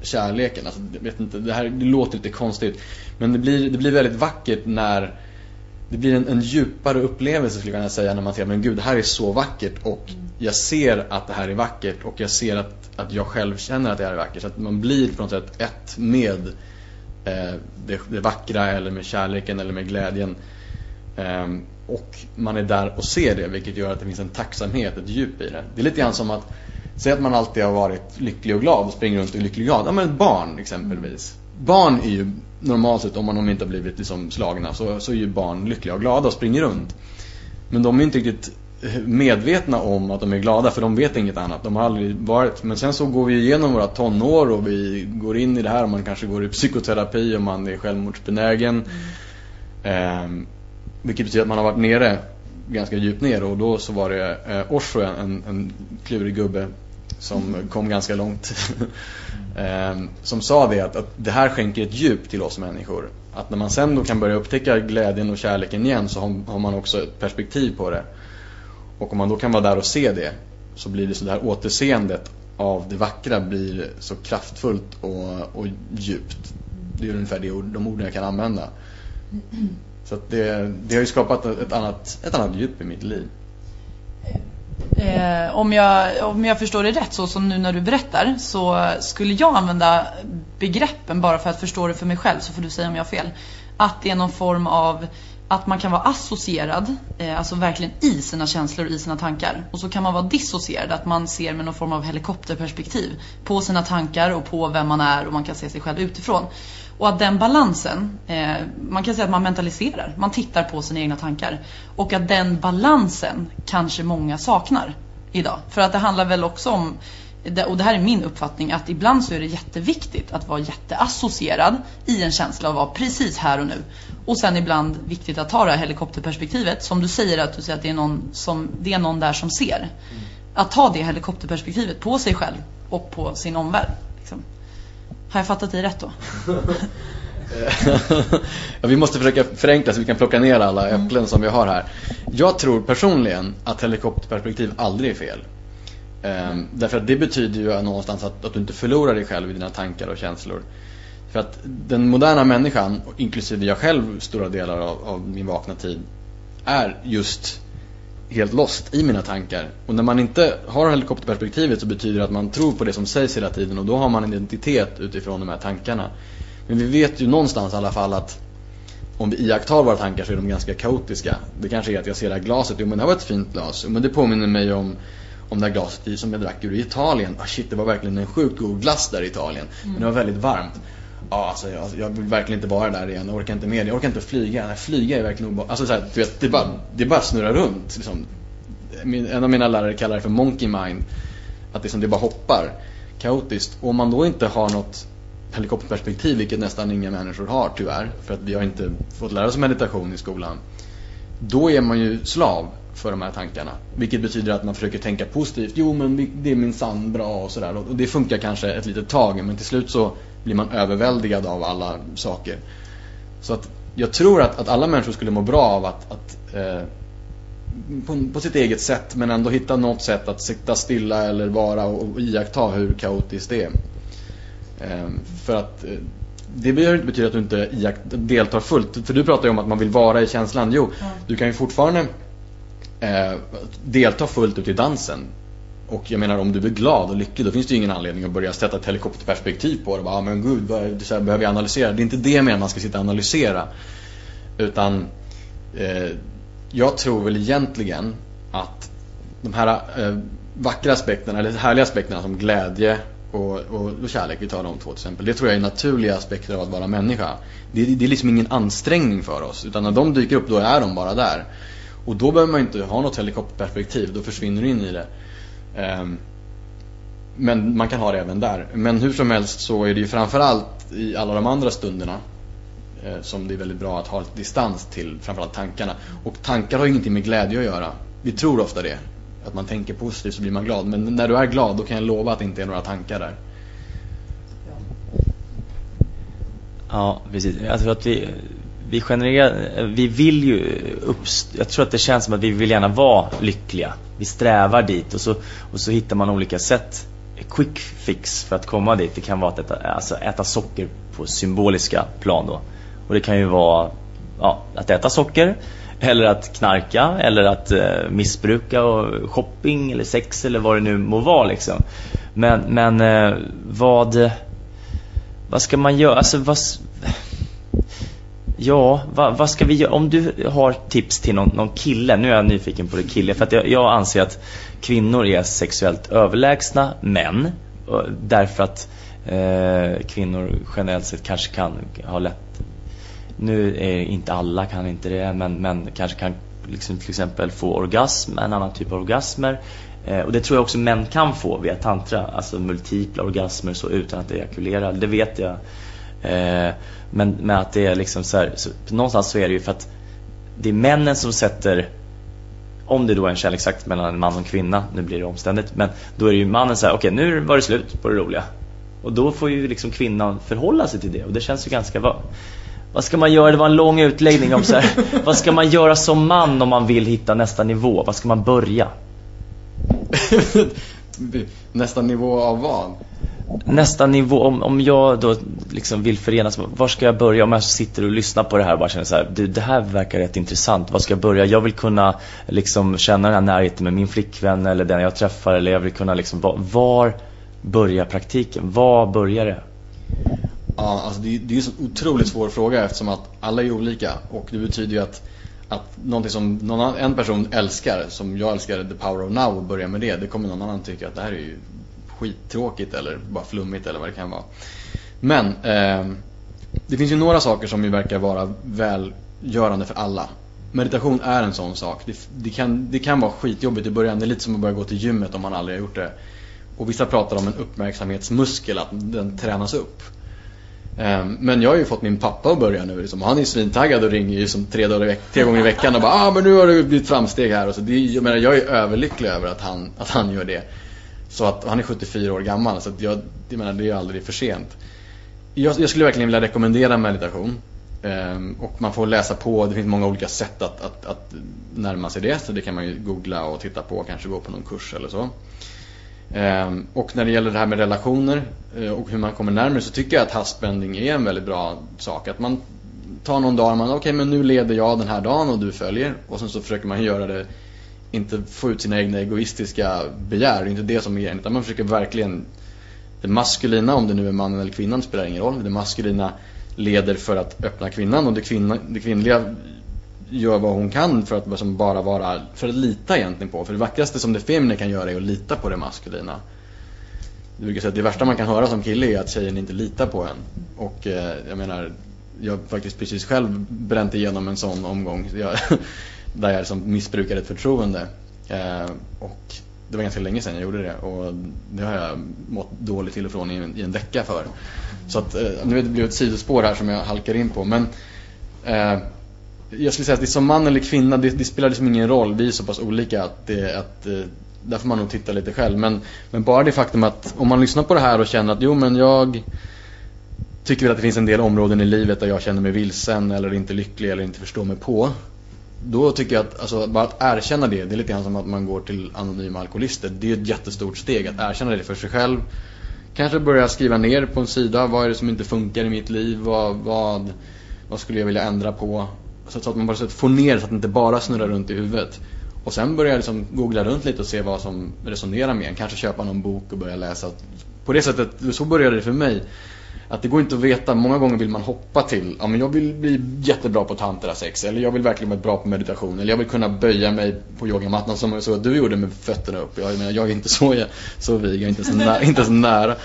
kärleken. Alltså, jag vet inte, det här det låter lite konstigt men det blir, det blir väldigt vackert när det blir en, en djupare upplevelse skulle jag kunna säga när man ser men gud det här är så vackert och jag ser att det här är vackert och jag ser att, att jag själv känner att det här är vackert. Så att man blir på något sätt ett med eh, det, det vackra eller med kärleken eller med glädjen. Eh, och man är där och ser det vilket gör att det finns en tacksamhet, ett djup i det. Det är lite grann som att Säg att man alltid har varit lycklig och glad och springer runt och är lycklig och glad. Ja men ett barn exempelvis. Barn är ju normalt sett, om man inte har blivit liksom slagna, så, så är ju barn lyckliga och glada och springer runt. Men de är inte riktigt medvetna om att de är glada för de vet inget annat. De har aldrig varit, men sen så går vi igenom våra tonår och vi går in i det här och man kanske går i psykoterapi och man är självmordsbenägen. Mm. Eh, vilket betyder att man har varit nere, ganska djupt ner och då så var det eh, Osho, en, en klurig gubbe som mm. kom ganska långt. eh, som sa det att, att det här skänker ett djup till oss människor. Att när man sen då kan börja upptäcka glädjen och kärleken igen så har, har man också ett perspektiv på det. Och om man då kan vara där och se det så blir det så där återseendet av det vackra blir så kraftfullt och, och djupt. Det är ungefär det, de orden jag kan använda. Så det, det har ju skapat ett annat, ett annat djup i mitt liv. Eh, om, jag, om jag förstår det rätt så som nu när du berättar så skulle jag använda begreppen bara för att förstå det för mig själv så får du säga om jag har fel. Att det är någon form av att man kan vara associerad, eh, alltså verkligen i sina känslor, i sina tankar. Och så kan man vara dissocierad, att man ser med någon form av helikopterperspektiv på sina tankar och på vem man är och man kan se sig själv utifrån. Och att den balansen, eh, man kan säga att man mentaliserar, man tittar på sina egna tankar. Och att den balansen kanske många saknar idag. För att det handlar väl också om och det här är min uppfattning, att ibland så är det jätteviktigt att vara jätteassocierad i en känsla av att vara precis här och nu. Och sen ibland viktigt att ta det här helikopterperspektivet. Som du säger, att du säger att det är någon, som, det är någon där som ser. Att ta det helikopterperspektivet på sig själv och på sin omvärld. Liksom. Har jag fattat dig rätt då? ja, vi måste försöka förenkla så vi kan plocka ner alla äpplen mm. som vi har här. Jag tror personligen att helikopterperspektiv aldrig är fel. Ehm, därför att det betyder ju någonstans att, att du inte förlorar dig själv i dina tankar och känslor. För att den moderna människan, inklusive jag själv stora delar av, av min vakna tid, är just helt lost i mina tankar. Och när man inte har helikopterperspektivet så betyder det att man tror på det som sägs hela tiden och då har man en identitet utifrån de här tankarna. Men vi vet ju någonstans i alla fall att om vi iakttar våra tankar så är de ganska kaotiska. Det kanske är att jag ser det här glaset, jo men det här var ett fint glas. Men det påminner mig om om det här glaset som jag drack ur i Italien. Ah, shit, det var verkligen en sjukt god glass där i Italien. Mm. Men det var väldigt varmt. Ja, alltså, jag, jag vill verkligen inte vara där igen. Jag orkar inte med det. Jag orkar inte flyga. Nej, flyga är verkligen obehagligt. Alltså, så här, du vet, det bara, det bara snurrar runt. Liksom. Min, en av mina lärare kallar det för monkey mind. Att liksom, det bara hoppar kaotiskt. Och om man då inte har något helikopterperspektiv, vilket nästan inga människor har tyvärr. För att vi har inte fått lära oss meditation i skolan. Då är man ju slav för de här tankarna. Vilket betyder att man försöker tänka positivt. Jo men det är min sann bra och sådär. Och det funkar kanske ett litet tag men till slut så blir man överväldigad av alla saker. Så att jag tror att, att alla människor skulle må bra av att, att eh, på, på, sitt eget sätt men ändå hitta något sätt att sitta stilla eller vara och, och iaktta hur kaotiskt det är. Eh, för att eh, det behöver inte betyda att du inte deltar fullt. För du pratar ju om att man vill vara i känslan. Jo, mm. du kan ju fortfarande eh, delta fullt ut i dansen. Och jag menar om du är glad och lycklig då finns det ju ingen anledning att börja sätta ett helikopterperspektiv på det. Bara, ah, men gud, vad, så här, behöver jag analysera? Det är inte det jag menar man ska sitta och analysera. Utan eh, jag tror väl egentligen att de här eh, vackra aspekterna, eller härliga aspekterna som glädje och, och, och kärlek, vi tar de två till exempel. Det tror jag är naturliga aspekter av att vara människa. Det, det är liksom ingen ansträngning för oss. Utan när de dyker upp, då är de bara där. Och då behöver man inte ha något helikopterperspektiv, då försvinner du in i det. Ehm, men man kan ha det även där. Men hur som helst så är det ju framförallt i alla de andra stunderna eh, som det är väldigt bra att ha distans till framförallt tankarna. Och tankar har ju ingenting med glädje att göra. Vi tror ofta det att man tänker positivt så blir man glad. Men när du är glad då kan jag lova att det inte är några tankar där. Ja, precis. Jag tror att vi, vi genererar, vi vill ju uppst jag tror att det känns som att vi vill gärna vara lyckliga. Vi strävar dit och så, och så hittar man olika sätt. Quick fix för att komma dit. Det kan vara att äta, alltså äta socker på symboliska plan då. Och det kan ju vara ja, att äta socker eller att knarka eller att eh, missbruka och shopping eller sex eller vad det nu må vara liksom. Men, men eh, vad, vad ska man göra? Alltså vad, Ja, vad, vad, ska vi göra? Om du har tips till någon, någon kille, nu är jag nyfiken på det kille, för att jag, jag anser att kvinnor är sexuellt överlägsna män. Därför att eh, kvinnor generellt sett kanske kan ha lätt nu är inte alla kan inte det, men, men kanske kan liksom till exempel få orgasm, en annan typ av orgasmer. Eh, och det tror jag också män kan få via tantra, alltså multipla orgasmer så utan att ejakulera. Det vet jag. Eh, men, men att det är liksom så, här, så någonstans så är det ju för att det är männen som sätter om det då är en kärleksakt mellan en man och en kvinna, nu blir det omständigt, men då är det ju mannen så här, okej okay, nu var det slut på det roliga. Och då får ju liksom kvinnan förhålla sig till det och det känns ju ganska bra. Vad ska man göra? Det var en lång utläggning om så här. Vad ska man göra som man om man vill hitta nästa nivå? Vad ska man börja? nästa nivå av vad? Nästa nivå, om, om jag då liksom vill förenas, var ska jag börja? Om jag sitter och lyssnar på det här och bara känner så här, du det här verkar rätt intressant, var ska jag börja? Jag vill kunna liksom känna den här närheten med min flickvän eller den jag träffar eller jag vill kunna liksom, var, var börjar praktiken? Var börjar det? Ja, alltså det, det är en så otroligt svår fråga eftersom att alla är olika och det betyder ju att att någonting som någon, en person älskar, som jag älskar The Power of Now och börjar med det, det kommer någon annan tycka att det här är ju skittråkigt eller bara flummigt eller vad det kan vara. Men eh, det finns ju några saker som ju verkar vara välgörande för alla. Meditation är en sån sak. Det, det, kan, det kan vara skitjobbigt i början. Det är lite som att börja gå till gymmet om man aldrig har gjort det. Och vissa pratar om en uppmärksamhetsmuskel, att den tränas upp. Ehm, men jag har ju fått min pappa att börja nu liksom. Han är svintaggad och ringer ju som tre, dagar, tre gånger i veckan och bara ah, men nu har det blivit framsteg här. Och så det, jag, menar, jag är överlycklig över att han, att han gör det. Så att han är 74 år gammal så att jag, jag menar, det är aldrig för sent. Jag, jag skulle verkligen vilja rekommendera meditation. Um, och man får läsa på, det finns många olika sätt att, att, att närma sig det. Så det kan man ju googla och titta på, kanske gå på någon kurs eller så. Ehm, och när det gäller det här med relationer eh, och hur man kommer närmare så tycker jag att hastbending är en väldigt bra sak. Att man tar någon dag och man, okej okay, men nu leder jag den här dagen och du följer. Och sen så försöker man göra det, inte få ut sina egna egoistiska begär, det är inte det som är grejen. Utan man försöker verkligen, det maskulina, om det nu är mannen eller kvinnan spelar ingen roll. Det maskulina leder för att öppna kvinnan och det, kvinna, det kvinnliga gör vad hon kan för att liksom bara vara, för att lita egentligen på. För det vackraste som det feminina kan göra är att lita på det maskulina. Du brukar säga att det värsta man kan höra som kille är att tjejen inte litar på en. Och eh, jag menar, jag har faktiskt precis själv bränt igenom en sån omgång. Jag, där jag liksom missbrukade ett förtroende. Eh, och det var ganska länge sedan jag gjorde det och det har jag mått dåligt till och från i en, i en vecka för. Så att, eh, nu blir det ett sidospår här som jag halkar in på. Men eh, jag skulle säga att det är som man eller kvinna, det, det, spelar liksom ingen roll. Vi är så pass olika att, det, att eh, där får man nog titta lite själv. Men, men bara det faktum att om man lyssnar på det här och känner att jo men jag tycker väl att det finns en del områden i livet där jag känner mig vilsen eller inte lycklig eller inte förstår mig på. Då tycker jag att, alltså, bara att erkänna det, det är lite grann som att man går till anonyma alkoholister. Det är ett jättestort steg att erkänna det för sig själv. Kanske börja skriva ner på en sida, vad är det som inte funkar i mitt liv? Vad, vad, vad skulle jag vilja ändra på? Så att man bara får ner så att det inte bara snurrar runt i huvudet. Och sen börja liksom googla runt lite och se vad som resonerar med en. Kanske köpa någon bok och börja läsa. På det sättet, så började det för mig. Att det går inte att veta, många gånger vill man hoppa till, ja men jag vill bli jättebra på tantra sex eller jag vill verkligen bli bra på meditation eller jag vill kunna böja mig på yogamattan som så du gjorde med fötterna upp. Jag, menar, jag är inte så, jag, så vig, jag är inte så nära. inte så nära.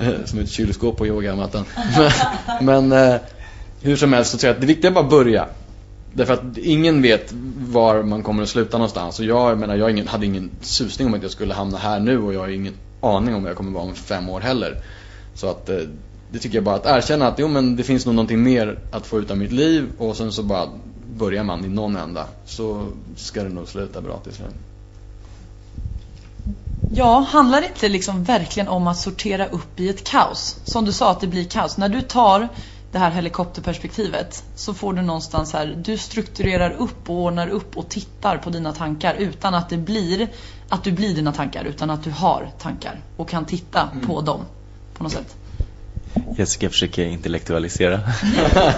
Eh, som ett kylskåp på yogamattan. Men, men eh, hur som helst så tror jag att det viktiga är bara att börja. Därför att ingen vet var man kommer att sluta någonstans. Och jag, jag menar, jag ingen, hade ingen susning om att jag skulle hamna här nu och jag har ingen aning om var jag kommer vara om fem år heller. Så att eh, det tycker jag bara att erkänna att jo men det finns nog någonting mer att få ut av mitt liv och sen så bara börjar man i någon ända så ska det nog sluta bra till slut. Ja, handlar det inte liksom verkligen om att sortera upp i ett kaos? Som du sa att det blir kaos. När du tar det här helikopterperspektivet så får du någonstans här, du strukturerar upp och ordnar upp och tittar på dina tankar utan att det blir att du blir dina tankar utan att du har tankar och kan titta mm. på dem på något sätt. Jessica försöker intellektualisera.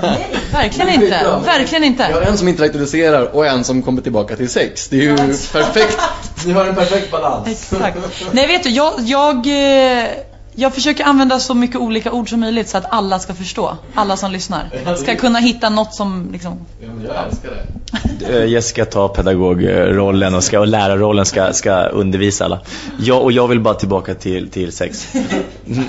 Nej, verkligen inte. Verkligen inte. Vi har en som intellektualiserar och en som kommer tillbaka till sex. Det är ju perfekt. Ni har en perfekt balans. Exakt. Nej, vet du, jag, jag eh, jag försöker använda så mycket olika ord som möjligt så att alla ska förstå. Alla som lyssnar. Ska kunna hitta något som liksom... Ja, jag älskar det. Eh, Jessica tar pedagogrollen och, ska, och lärarrollen ska, ska undervisa alla. Jag, och jag vill bara tillbaka till, till sex.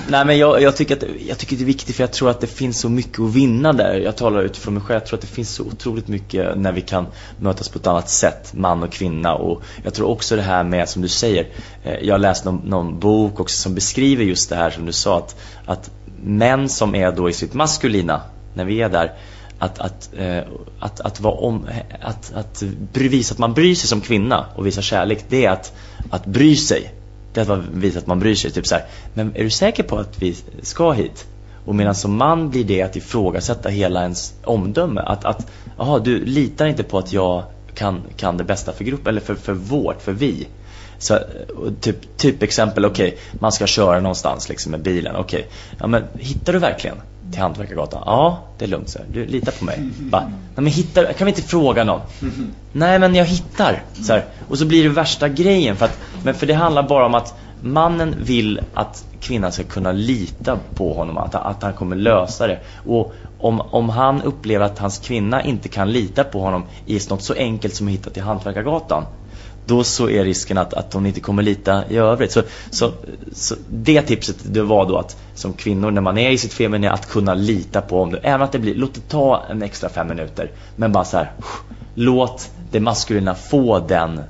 Nej men jag, jag, tycker att, jag tycker det är viktigt för jag tror att det finns så mycket att vinna där. Jag talar utifrån mig själv. Jag tror att det finns så otroligt mycket när vi kan mötas på ett annat sätt, man och kvinna. Och jag tror också det här med, som du säger, eh, jag har läst någon, någon bok också som beskriver just det här som du sa att, att män som är då i sitt maskulina, när vi är där, att, att, eh, att, att, vara om, att, att visa att man bryr sig som kvinna och visa kärlek, det är att, att bry sig. Det är att visa att man bryr sig. Typ så här, men är du säker på att vi ska hit? Och medan som man blir det att ifrågasätta hela ens omdöme. Att, att aha, du litar inte på att jag kan, kan det bästa för gruppen, eller för, för vårt, för vi. Så, typ, typ exempel, okej, okay, man ska köra någonstans liksom med bilen. Okej, okay. ja men hittar du verkligen till Hantverkargatan? Ja, det är lugnt så Du litar på mig. Va? Nej men hittar kan vi inte fråga någon? Nej men jag hittar. Så här. Och så blir det värsta grejen för att, men för det handlar bara om att mannen vill att kvinnan ska kunna lita på honom, att, att han kommer lösa det. Och om, om han upplever att hans kvinna inte kan lita på honom i något så enkelt som att hitta till Hantverkargatan då så är risken att, att hon inte kommer lita i övrigt. Så, så, så det tipset det var då att som kvinnor när man är i sitt feminina att kunna lita på om du, även att det blir, låt det ta en extra fem minuter. Men bara så här, låt det maskulina få den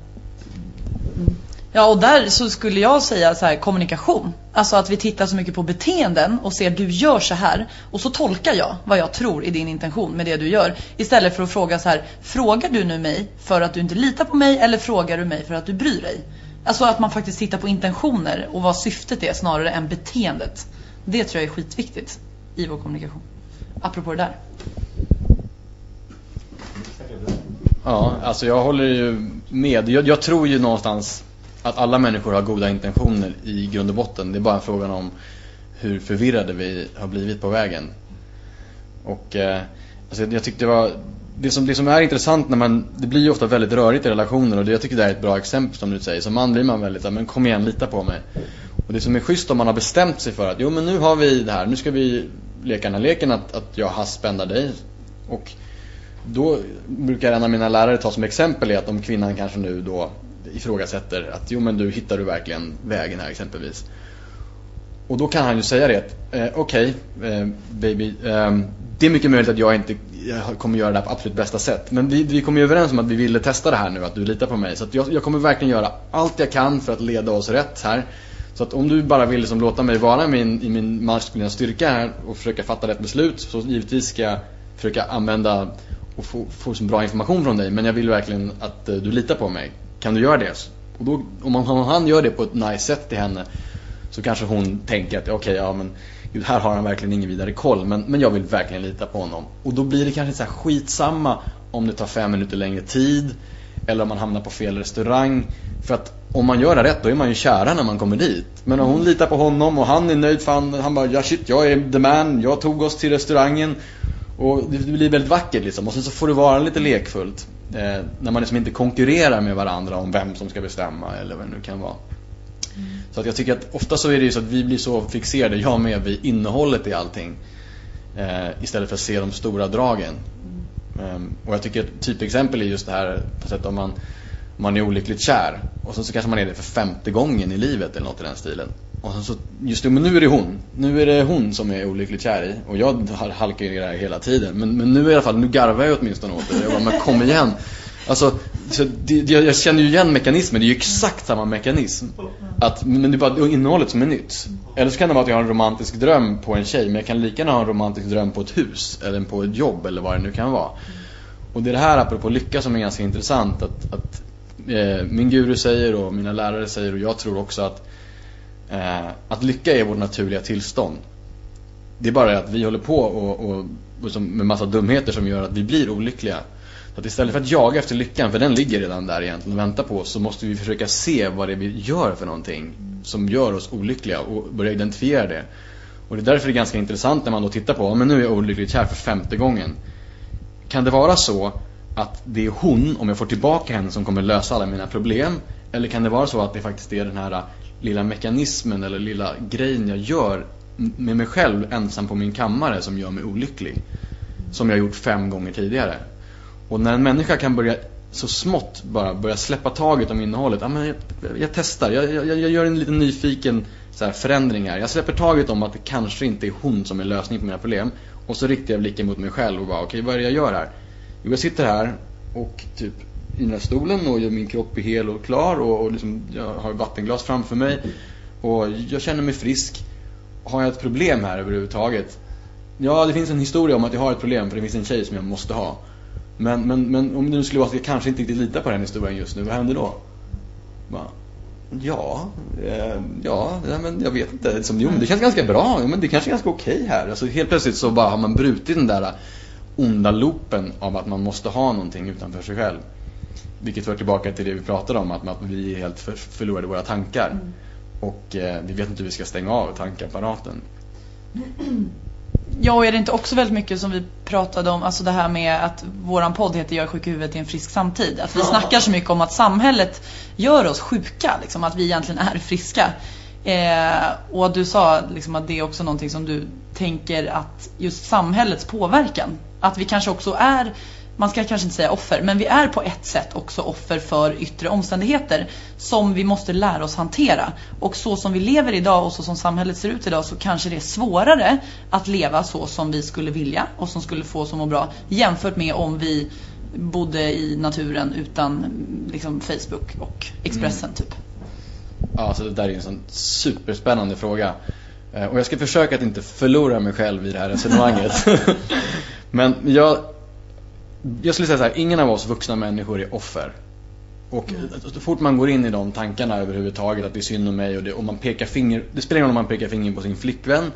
Ja, och där så skulle jag säga så här, kommunikation. Alltså att vi tittar så mycket på beteenden och ser du gör så här och så tolkar jag vad jag tror är din intention med det du gör. Istället för att fråga så här, frågar du nu mig för att du inte litar på mig eller frågar du mig för att du bryr dig? Alltså att man faktiskt tittar på intentioner och vad syftet är snarare än beteendet. Det tror jag är skitviktigt i vår kommunikation. Apropå det där. Ja, alltså jag håller ju med. Jag, jag tror ju någonstans att alla människor har goda intentioner i grund och botten. Det är bara en fråga om hur förvirrade vi har blivit på vägen. Och eh, alltså jag tyckte det var det som, det som är intressant när man, det blir ju ofta väldigt rörigt i relationer och det, jag tycker det är ett bra exempel som du säger. Som man blir man väldigt, men kom igen, lita på mig. Och det som är schysst om man har bestämt sig för att, jo men nu har vi det här, nu ska vi leka den här leken att, att jag haspändar dig. Och då brukar en av mina lärare ta som exempel är att om kvinnan kanske nu då ifrågasätter att jo men du hittar du verkligen vägen här exempelvis. Och då kan han ju säga det eh, okej okay, eh, baby, eh, det är mycket möjligt att jag inte eh, kommer göra det här på absolut bästa sätt. Men vi, vi kom ju överens om att vi ville testa det här nu, att du litar på mig. Så jag, jag, kommer verkligen göra allt jag kan för att leda oss rätt här. Så att om du bara vill liksom låta mig vara min, i min maskulina styrka här och försöka fatta rätt beslut så givetvis ska jag försöka använda och få, få så bra information från dig. Men jag vill verkligen att eh, du litar på mig. Kan du göra det? Och då, om, man, om han gör det på ett nice sätt till henne så kanske hon tänker att okej, okay, ja men gud, här har han verkligen ingen vidare koll. Men, men jag vill verkligen lita på honom. Och då blir det kanske så här skitsamma om det tar fem minuter längre tid. Eller om man hamnar på fel restaurang. För att om man gör det rätt, då är man ju kära när man kommer dit. Men om hon litar på honom och han är nöjd för han, han bara, ja shit, jag är the man, jag tog oss till restaurangen. Och det blir väldigt vackert liksom. Och sen så får det vara lite lekfullt. Eh, när man liksom inte konkurrerar med varandra om vem som ska bestämma eller vad det nu kan vara. Mm. Så att jag tycker att ofta så är det ju så att vi blir så fixerade, jag med, vid innehållet i allting. Eh, istället för att se de stora dragen. Mm. och jag tycker ett typexempel är just det här, på sätt om man, om man är olyckligt kär. Och så, så kanske man är det för femte gången i livet eller något i den stilen. Och så, just det, men nu är det hon. Nu är det hon som jag är olyckligt kär i. Och jag halkar ju ner här hela tiden. Men, men nu i alla fall, nu garvar jag åtminstone åt det. Jag bara, men kom igen. Alltså, så det, jag känner ju igen mekanismen. Det är ju exakt samma mekanism. Att, men det är bara innehållet som är nytt. Eller så kan det vara att jag har en romantisk dröm på en tjej. Men jag kan lika gärna ha en romantisk dröm på ett hus. Eller på ett jobb eller vad det nu kan vara. Och det är det här apropå lycka som är ganska intressant. Att, att eh, min guru säger och mina lärare säger och jag tror också att Eh, att lycka är vårt naturliga tillstånd. Det är bara det att vi håller på och, och, och som, med massa dumheter som gör att vi blir olyckliga. Så att istället för att jaga efter lyckan, för den ligger redan där egentligen och väntar på oss, så måste vi försöka se vad det är vi gör för någonting som gör oss olyckliga och börja identifiera det. Och det är därför det är ganska intressant när man då tittar på, men nu är jag olyckligt kär för femte gången. Kan det vara så att det är hon, om jag får tillbaka henne, som kommer lösa alla mina problem? Eller kan det vara så att det faktiskt är den här lilla mekanismen eller lilla grejen jag gör med mig själv ensam på min kammare som gör mig olycklig. Som jag gjort fem gånger tidigare. Och när en människa kan börja så smått bara börja släppa taget om innehållet. Ja, men jag, jag testar, jag, jag, jag, gör en liten nyfiken så här, förändring här. Jag släpper taget om att det kanske inte är hon som är lösningen på mina problem. Och så riktar jag blicken mot mig själv och bara, okej okay, vad är det jag gör här? Jo, jag sitter här och typ i den här stolen och min kropp är hel och klar och, och liksom, jag har vattenglas framför mig och jag känner mig frisk. Har jag ett problem här överhuvudtaget? Ja, det finns en historia om att jag har ett problem för det finns en tjej som jag måste ha. Men, men, men om det nu skulle vara så att jag kanske inte riktigt litar på den historien just nu, vad händer då? Bara, ja, eh, ja, men jag vet inte. Liksom, jo, men det känns ganska bra. Men det kanske är ganska okej okay här. Alltså, helt plötsligt så bara har man brutit den där eh, onda loopen av att man måste ha någonting utanför sig själv. Vilket för tillbaka till det vi pratade om, att, att vi helt för, förlorade våra tankar. Mm. Och eh, vi vet inte hur vi ska stänga av tankapparaten. Ja, och är det inte också väldigt mycket som vi pratade om, alltså det här med att våran podd heter Jag är sjuk i huvudet i en frisk samtid. Att vi ja. snackar så mycket om att samhället gör oss sjuka, liksom, att vi egentligen är friska. Eh, och du sa liksom, att det är också någonting som du tänker att just samhällets påverkan. Att vi kanske också är man ska kanske inte säga offer, men vi är på ett sätt också offer för yttre omständigheter som vi måste lära oss hantera. Och så som vi lever idag och så som samhället ser ut idag så kanske det är svårare att leva så som vi skulle vilja och som skulle få oss att må bra jämfört med om vi bodde i naturen utan liksom, Facebook och Expressen mm. typ. Ja, alltså det där är en sån superspännande fråga. Eh, och jag ska försöka att inte förlora mig själv i det här resonemanget. Men jag jag skulle säga så här, ingen av oss vuxna människor är offer. Och mm. så fort man går in i de tankarna överhuvudtaget, att det är synd om mig och, det, och man pekar finger, det spelar ingen roll om man pekar finger på sin flickvän,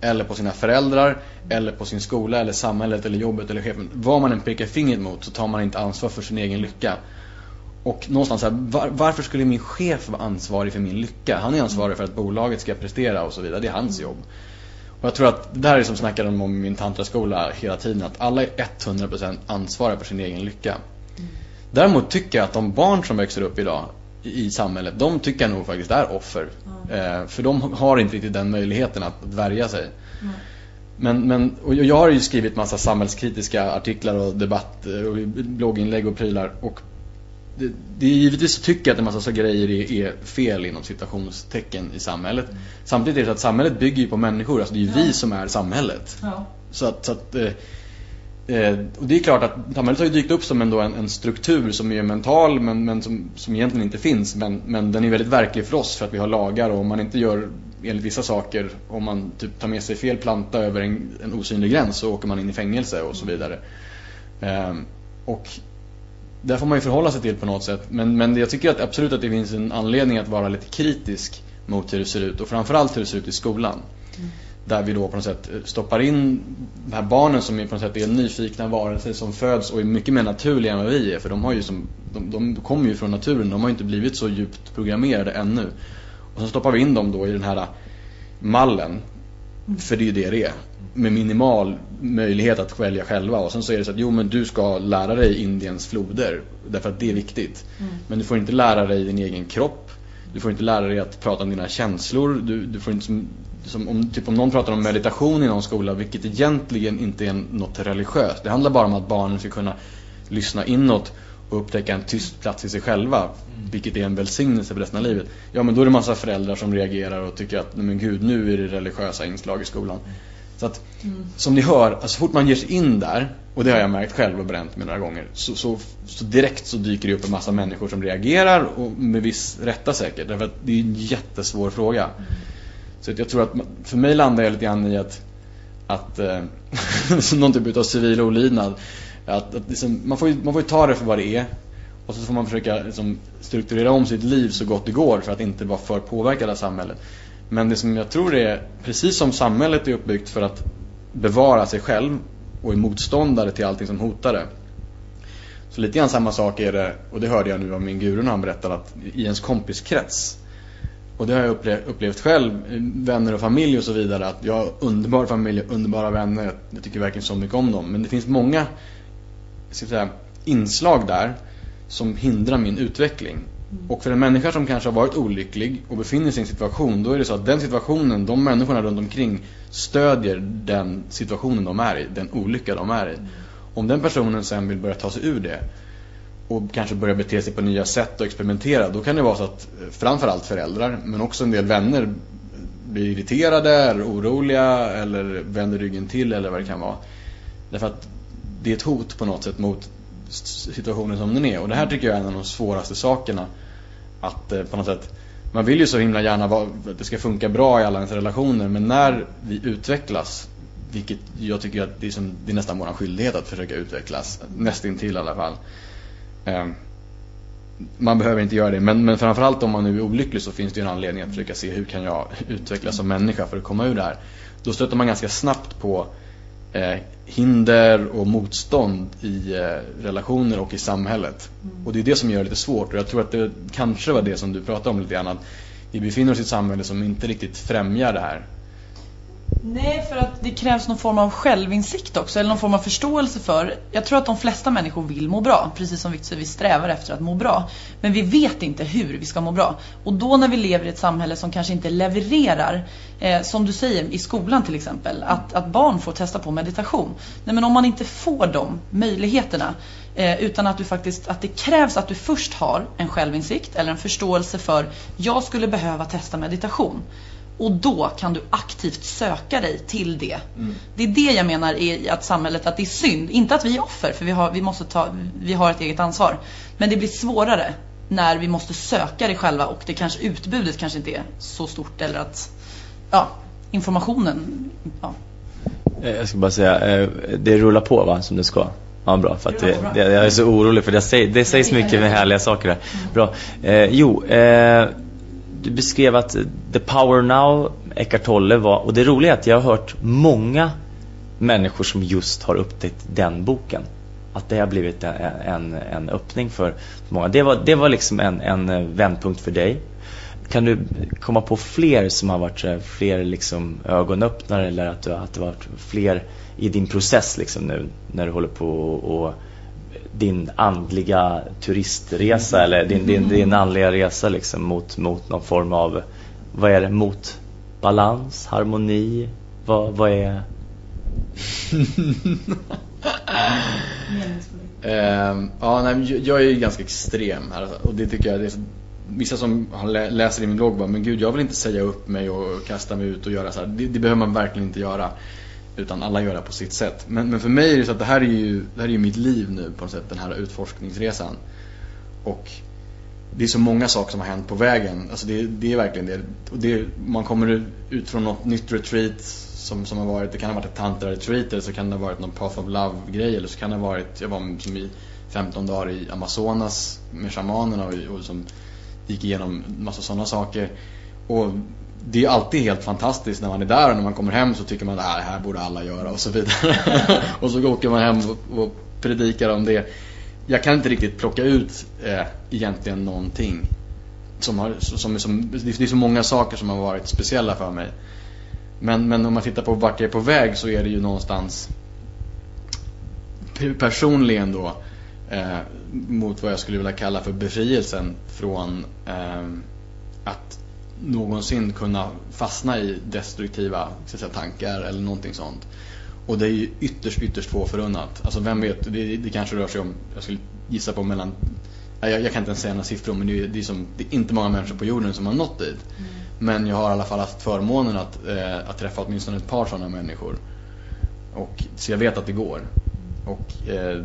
eller på sina föräldrar, eller på sin skola, eller samhället, eller jobbet, eller chefen. Vad man än pekar fingret mot så tar man inte ansvar för sin egen lycka. Och någonstans här, var, varför skulle min chef vara ansvarig för min lycka? Han är ansvarig för att bolaget ska prestera och så vidare, det är hans jobb. Och jag tror att det där är som snackar om, min tantraskola hela tiden, att alla är 100% ansvariga för sin egen lycka. Mm. Däremot tycker jag att de barn som växer upp idag i samhället, de tycker jag nog faktiskt är offer. Mm. Eh, för de har inte riktigt den möjligheten att värja sig. Mm. Men, men, och jag har ju skrivit massa samhällskritiska artiklar och debatt och blogginlägg och prylar. Och det, det är givetvis tycker jag att en massa grejer är, är, fel inom citationstecken i samhället. Mm. Samtidigt är det så att samhället bygger ju på människor, alltså det är ju ja. vi som är samhället. Ja. Så att, så att eh, eh, och det är klart att samhället har ju dykt upp som ändå en, en struktur som är mental men, men som, som egentligen inte finns. Men, men den är väldigt verklig för oss för att vi har lagar och om man inte gör enligt vissa saker, om man typ tar med sig fel planta över en, en osynlig gräns så åker man in i fängelse och så vidare. Eh, och där får man ju förhålla sig till på något sätt. Men, men jag tycker att absolut att det finns en anledning att vara lite kritisk mot hur det ser ut och framförallt hur det ser ut i skolan. Mm. Där vi då på något sätt stoppar in de här barnen som är på något sätt är nyfikna varelser som föds och är mycket mer naturliga än vad vi är. För de, har ju som, de, de kommer ju från naturen, de har ju inte blivit så djupt programmerade ännu. Och så stoppar vi in dem då i den här mallen. Mm. För det är ju det det är. Med minimal möjlighet att välja själva och sen så är det så att jo men du ska lära dig Indiens floder därför att det är viktigt. Mm. Men du får inte lära dig din egen kropp. Du får inte lära dig att prata om dina känslor. Du, du får inte som, som om, typ om någon pratar om meditation i någon skola vilket egentligen inte är något religiöst. Det handlar bara om att barnen ska kunna lyssna inåt och upptäcka en tyst plats i sig själva. Mm. Vilket är en välsignelse för resten av livet. Ja men då är det massa föräldrar som reagerar och tycker att men gud nu är det religiösa inslag i skolan. Så att mm. som ni hör, alltså, så fort man ger sig in där och det har jag märkt själv och bränt mig några gånger så, så, så, direkt så dyker det upp en massa människor som reagerar och med viss rätta säkert. Därför att det är en jättesvår fråga. Mm. Så att jag tror att för mig landar jag lite grann i att, att eh, någon typ av civil olydnad. Att, att liksom, man, får ju, man får ju ta det för vad det är. Och så får man försöka liksom, strukturera om sitt liv så gott det går för att inte vara för påverkad av samhället. Men det som jag tror är, precis som samhället är uppbyggt för att bevara sig själv och är motståndare till allting som hotar det. Så lite grann samma sak är det, och det hörde jag nu av min guru när han berättade att i ens kompiskrets och det har jag upplevt, själv, vänner och familj och så vidare, att jag har underbar familj, underbara vänner, jag tycker verkligen så mycket om dem. Men det finns många ska säga, inslag där som hindrar min utveckling. Och för en människa som kanske har varit olycklig och befinner sig i en situation, då är det så att den situationen, de människorna runt omkring stödjer den situationen de är i, den olycka de är i. Om den personen sen vill börja ta sig ur det och kanske börja bete sig på nya sätt och experimentera, då kan det vara så att eh, framförallt föräldrar, men också en del vänner blir irriterade, är oroliga eller vänder ryggen till eller vad det kan vara. Därför att det är ett hot på något sätt mot situationen som den är. Och det här tycker jag är en av de svåraste sakerna. Att eh, på något sätt, man vill ju så himla gärna att det ska funka bra i alla ens relationer. Men när vi utvecklas, vilket jag tycker att det är, som, det är nästan vår skyldighet att försöka utvecklas. Nästintill i alla fall. Eh, man behöver inte göra det, men, men framförallt om man nu är olycklig så finns det ju en anledning att försöka se hur kan jag utvecklas som människa för att komma ur det här. Då stöter man ganska snabbt på eh, hinder och motstånd i eh, relationer och i samhället. Mm. Och det är det som gör det lite svårt. Och jag tror att det kanske var det som du pratade om lite grann. Att vi befinner oss i ett samhälle som inte riktigt främjar det här. Nej, för att det krävs någon form av självinsikt också, eller någon form av förståelse för. Jag tror att de flesta människor vill må bra, precis som vi strävar efter att må bra. Men vi vet inte hur vi ska må bra. Och då när vi lever i ett samhälle som kanske inte levererar, eh, som du säger i skolan till exempel, att, att barn får testa på meditation. Nej, men om man inte får de möjligheterna, eh, utan att du faktiskt, att det krävs att du först har en självinsikt eller en förståelse för, jag skulle behöva testa meditation. Och då kan du aktivt söka dig till det. Mm. Det är det jag menar i att samhället, att det är synd. Inte att vi är offer, för vi har, vi måste ta, vi har ett eget ansvar. Men det blir svårare när vi måste söka det själva och det kanske, utbudet kanske inte är så stort eller att ja, informationen ja. Eh, jag ska bara säga, eh, det rullar på va, som det ska? Ja, bra. För att det, det, jag är så orolig för det, det sägs mycket med härliga saker där. Bra. Eh, jo, eh, du beskrev att The Power Now, Eckart Tolle var, och det roliga är att jag har hört många människor som just har upptäckt den boken. Att det har blivit en, en, en öppning för många. Det var, det var liksom en, en vändpunkt för dig. Kan du komma på fler som har varit fler liksom ögonöppnare eller att, du, att det har varit fler i din process liksom nu när du håller på och din andliga turistresa eller din, din, din andliga resa liksom mot, mot någon form av, vad är det, mot balans, harmoni, vad, vad är uh, ja, nej, jag är ju ganska extrem här och det tycker jag, det är så, vissa som läser i min blogg bara, men gud jag vill inte säga upp mig och kasta mig ut och göra så här. Det, det behöver man verkligen inte göra. Utan alla gör det på sitt sätt. Men, men för mig är det så att det här är ju, det här är ju mitt liv nu på något sätt, den här utforskningsresan. Och det är så många saker som har hänt på vägen. Alltså det, det är verkligen det. Och det. Man kommer ut från något nytt retreat som, som har varit, det kan ha varit ett tantra-retreat eller så kan det ha varit någon path of love-grej eller så kan det ha varit, jag var som i 15 dagar i Amazonas med shamanerna och, och som gick igenom massa sådana saker. Och det är alltid helt fantastiskt när man är där och när man kommer hem så tycker man att det här borde alla göra och så vidare. och så åker man hem och, och predikar om det. Jag kan inte riktigt plocka ut eh, egentligen någonting. Som har, som, som, det är så många saker som har varit speciella för mig. Men, men om man tittar på vart jag är på väg så är det ju någonstans personligen då eh, mot vad jag skulle vilja kalla för befrielsen från eh, att någonsin kunna fastna i destruktiva säga, tankar eller någonting sånt. Och det är ju ytterst, ytterst få förunnat. Alltså vem vet, det, det kanske rör sig om, jag skulle gissa på mellan jag, jag kan inte ens säga några siffror men det är, det är, som, det är inte många människor på jorden som har nått dit. Mm. Men jag har i alla fall haft förmånen att, eh, att träffa åtminstone ett par sådana människor. Och, så jag vet att det går. Och eh,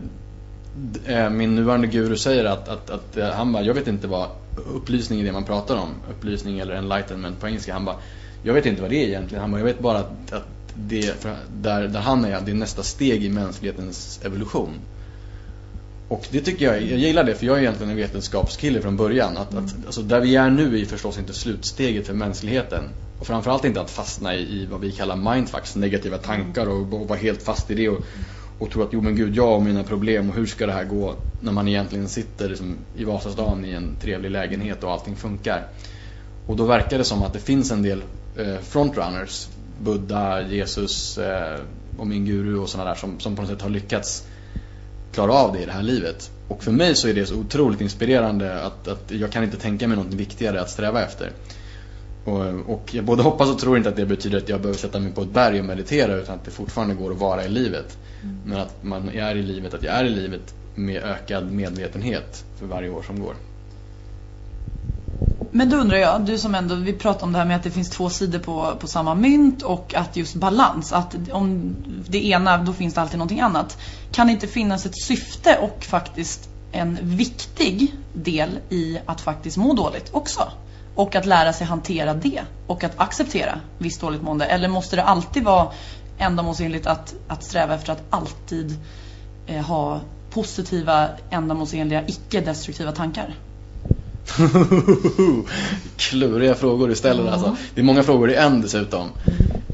eh, min nuvarande guru säger att, att, att eh, han bara, jag vet inte vad upplysning är det man pratar om. Upplysning eller enlightenment på engelska. Han bara, jag vet inte vad det är egentligen. Han bara, jag vet bara att, att det, där, där han är, det är nästa steg i mänsklighetens evolution. Och det tycker jag, jag gillar det för jag är egentligen en vetenskapskille från början. Att, att, alltså där vi är nu är förstås inte slutsteget för mänskligheten. Och framförallt inte att fastna i, i vad vi kallar mindfucks, negativa tankar och, och vara helt fast i det och, och tro att jo men gud, jag och mina problem och hur ska det här gå när man egentligen sitter liksom, i Vasastan i en trevlig lägenhet och allting funkar. Och då verkar det som att det finns en del eh, frontrunners, Buddha, Jesus eh, och min guru och sådana där som, som på något sätt har lyckats klara av det i det här livet. Och för mig så är det så otroligt inspirerande att, att jag kan inte tänka mig något viktigare att sträva efter. Och, och jag både hoppas och tror inte att det betyder att jag behöver sätta mig på ett berg och meditera utan att det fortfarande går att vara i livet. Mm. Men att man är i livet, att jag är i livet med ökad medvetenhet för varje år som går. Men då undrar jag, du som ändå, vi pratar om det här med att det finns två sidor på, på samma mynt och att just balans, att om det ena, då finns det alltid någonting annat. Kan det inte finnas ett syfte och faktiskt en viktig del i att faktiskt må dåligt också? Och att lära sig hantera det och att acceptera visst dåligt mående. Eller måste det alltid vara ändamålsenligt att, att sträva efter att alltid eh, ha positiva, ändamålsenliga, icke-destruktiva tankar? Kluriga frågor du ställer mm. alltså. Det är många frågor i en dessutom.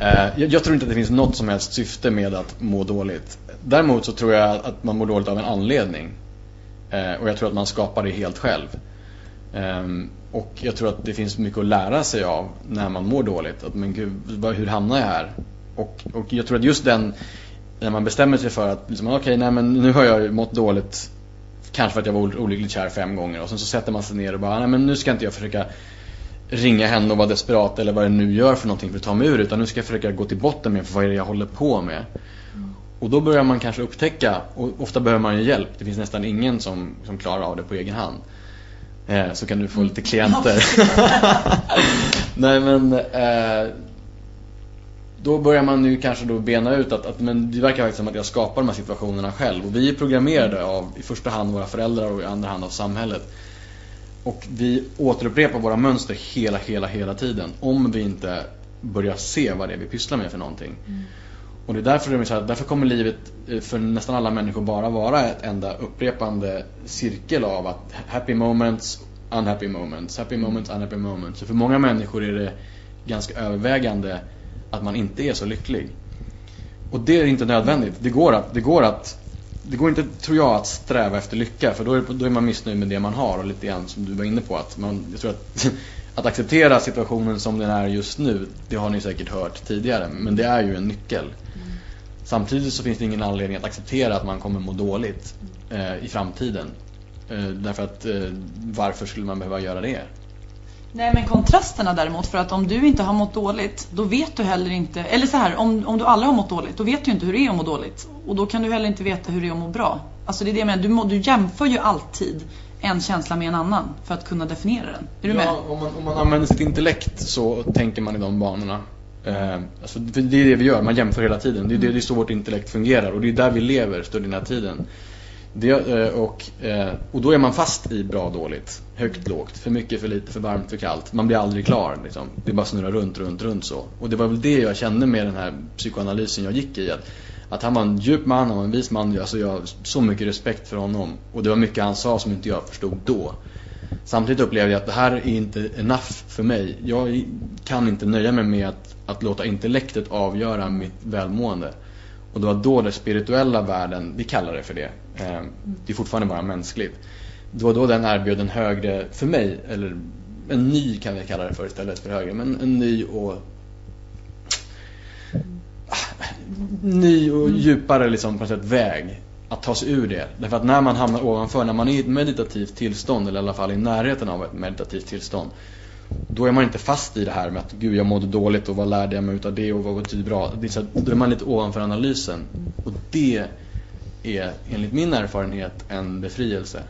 Eh, jag, jag, tror inte att det finns något som helst syfte med att må dåligt. Däremot så tror jag att man mår dåligt av en anledning. Eh, och jag tror att man skapar det helt själv. Ehm, och jag tror att det finns mycket att lära sig av när man mår dåligt. Att men gud, hur hamnar jag här? Och, och jag tror att just den, när man bestämmer sig för att liksom, okej, okay, nej men nu har jag mått dåligt Kanske för att jag var olyckligt kär fem gånger och sen så sätter man sig ner och bara, nej men nu ska inte jag försöka ringa henne och vara desperat eller vad det nu gör för någonting för att ta mig ur utan nu ska jag försöka gå till botten med vad är det jag håller på med. Och då börjar man kanske upptäcka, och ofta behöver man ju hjälp, det finns nästan ingen som, som klarar av det på egen hand. Eh, så kan du få lite klienter. Nej men eh, då börjar man ju kanske då bena ut att, att men det verkar faktiskt som att jag skapar de här situationerna själv. Och vi är programmerade av i första hand våra föräldrar och i andra hand av samhället. Och vi återupprepar våra mönster hela, hela, hela tiden. Om vi inte börjar se vad det är vi pysslar med för någonting. Mm. Och det är därför, det är så här, därför kommer livet eh, för nästan alla människor bara vara ett enda upprepande cirkel av att happy moments, unhappy moments, happy moments, unhappy moments. Så för många människor är det ganska övervägande att man inte är så lycklig. Och det är inte nödvändigt. Det går att, det går att det går inte, tror jag, att sträva efter lycka för då är, då är man missnöjd med det man har och lite grann som du var inne på att man, jag tror att att acceptera situationen som den är just nu, det har ni säkert hört tidigare, men det är ju en nyckel. Mm. Samtidigt så finns det ingen anledning att acceptera att man kommer må dåligt eh, i framtiden. Eh, därför att eh, varför skulle man behöva göra det? Nej men kontrasterna däremot, för att om du inte har mått dåligt, då vet du heller inte, eller så här, om, om du aldrig har mått dåligt, då vet du inte hur det är att må dåligt. Och då kan du heller inte veta hur det är att må bra. Alltså det är det jag menar, du, må, du jämför ju alltid en känsla med en annan för att kunna definiera den. Är du ja, med? Om man, om man använder sitt intellekt så tänker man i de banorna. Eh, alltså det är det vi gör, man jämför hela tiden. Det är, det, det är så vårt intellekt fungerar och det är där vi lever större delen av tiden. Det, eh, och, eh, och då är man fast i bra dåligt, högt lågt, för mycket, för lite, för varmt, för kallt. Man blir aldrig klar. Liksom. Det bara snurrar runt, runt, runt så. Och det var väl det jag kände med den här psykoanalysen jag gick i. Att, att han var en djup man, han var en vis man. Alltså jag har så mycket respekt för honom. Och det var mycket han sa som inte jag förstod då. Samtidigt upplevde jag att det här är inte enough för mig. Jag kan inte nöja mig med att, att låta intellektet avgöra mitt välmående. Och det var då den spirituella världen, vi kallar det för det, eh, det är fortfarande bara mänskligt. Det var då den erbjöd en högre, för mig, eller en ny kan vi kalla det för istället för högre, men en ny och ny och djupare liksom, på sätt, väg att ta sig ur det. Därför att när man hamnar ovanför, när man är i ett meditativt tillstånd, eller i alla fall i närheten av ett meditativt tillstånd, då är man inte fast i det här med att gud jag mådde dåligt och vad lärde jag mig utav det och vad betyder bra. Det är så att, då är man lite ovanför analysen. Och det är enligt min erfarenhet en befrielse.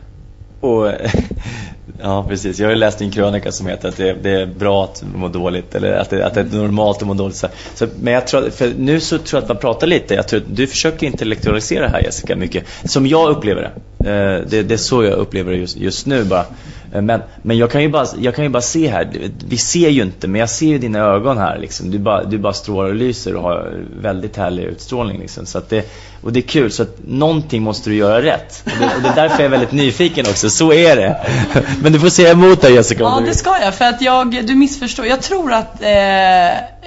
Och, ja precis, jag har ju läst en krönika som heter att det, det är bra att må dåligt eller att det, att det är normalt att må dåligt. Så, så, men jag tror, för nu så tror jag att man pratar lite, jag tror att du försöker intellektualisera det här Jessica mycket, som jag upplever det. Eh, det, det är så jag upplever det just, just nu bara. Eh, men, men jag, kan ju bara, jag kan ju bara se här, vi ser ju inte, men jag ser ju dina ögon här liksom. Du bara, du bara strålar och lyser och har väldigt härlig utstrålning liksom. Så det, och det är kul, så att någonting måste du göra rätt. Och det, och det är därför jag är väldigt nyfiken också, så är det. Men du får säga emot dig Jessica. Ja, det ska jag, för att jag, du missförstår. Jag tror att, eh,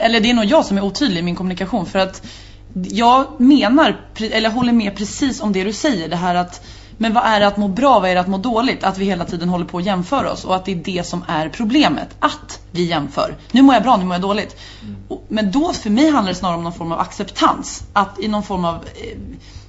eller det är nog jag som är otydlig i min kommunikation. För att jag menar, eller håller med precis om det du säger. Det här att men vad är det att må bra, vad är det att må dåligt? Att vi hela tiden håller på att jämföra oss och att det är det som är problemet. Att vi jämför. Nu mår jag bra, nu mår jag dåligt. Mm. Men då för mig handlar det snarare om någon form av acceptans. Att i någon form av eh,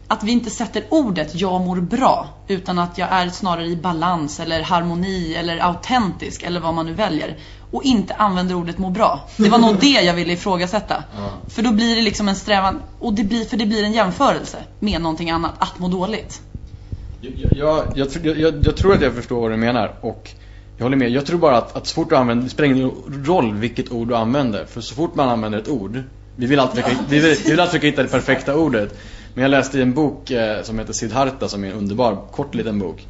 att vi inte sätter ordet jag mår bra utan att jag är snarare i balans eller harmoni eller autentisk eller vad man nu väljer och inte använder ordet må bra. Det var nog det jag ville ifrågasätta. Ja. För då blir det liksom en strävan och det blir, för det blir en jämförelse med någonting annat, att må dåligt. Jag, jag, jag, jag, tror att jag förstår vad du menar och jag håller med. Jag tror bara att, att så fort du använder, det spelar ingen roll vilket ord du använder. För så fort man använder ett ord, vi vill alltid försöka, vi vill, vi vill alltid försöka hitta det perfekta ordet. Men jag läste i en bok eh, som heter Siddhartha som är en underbar, kort liten bok.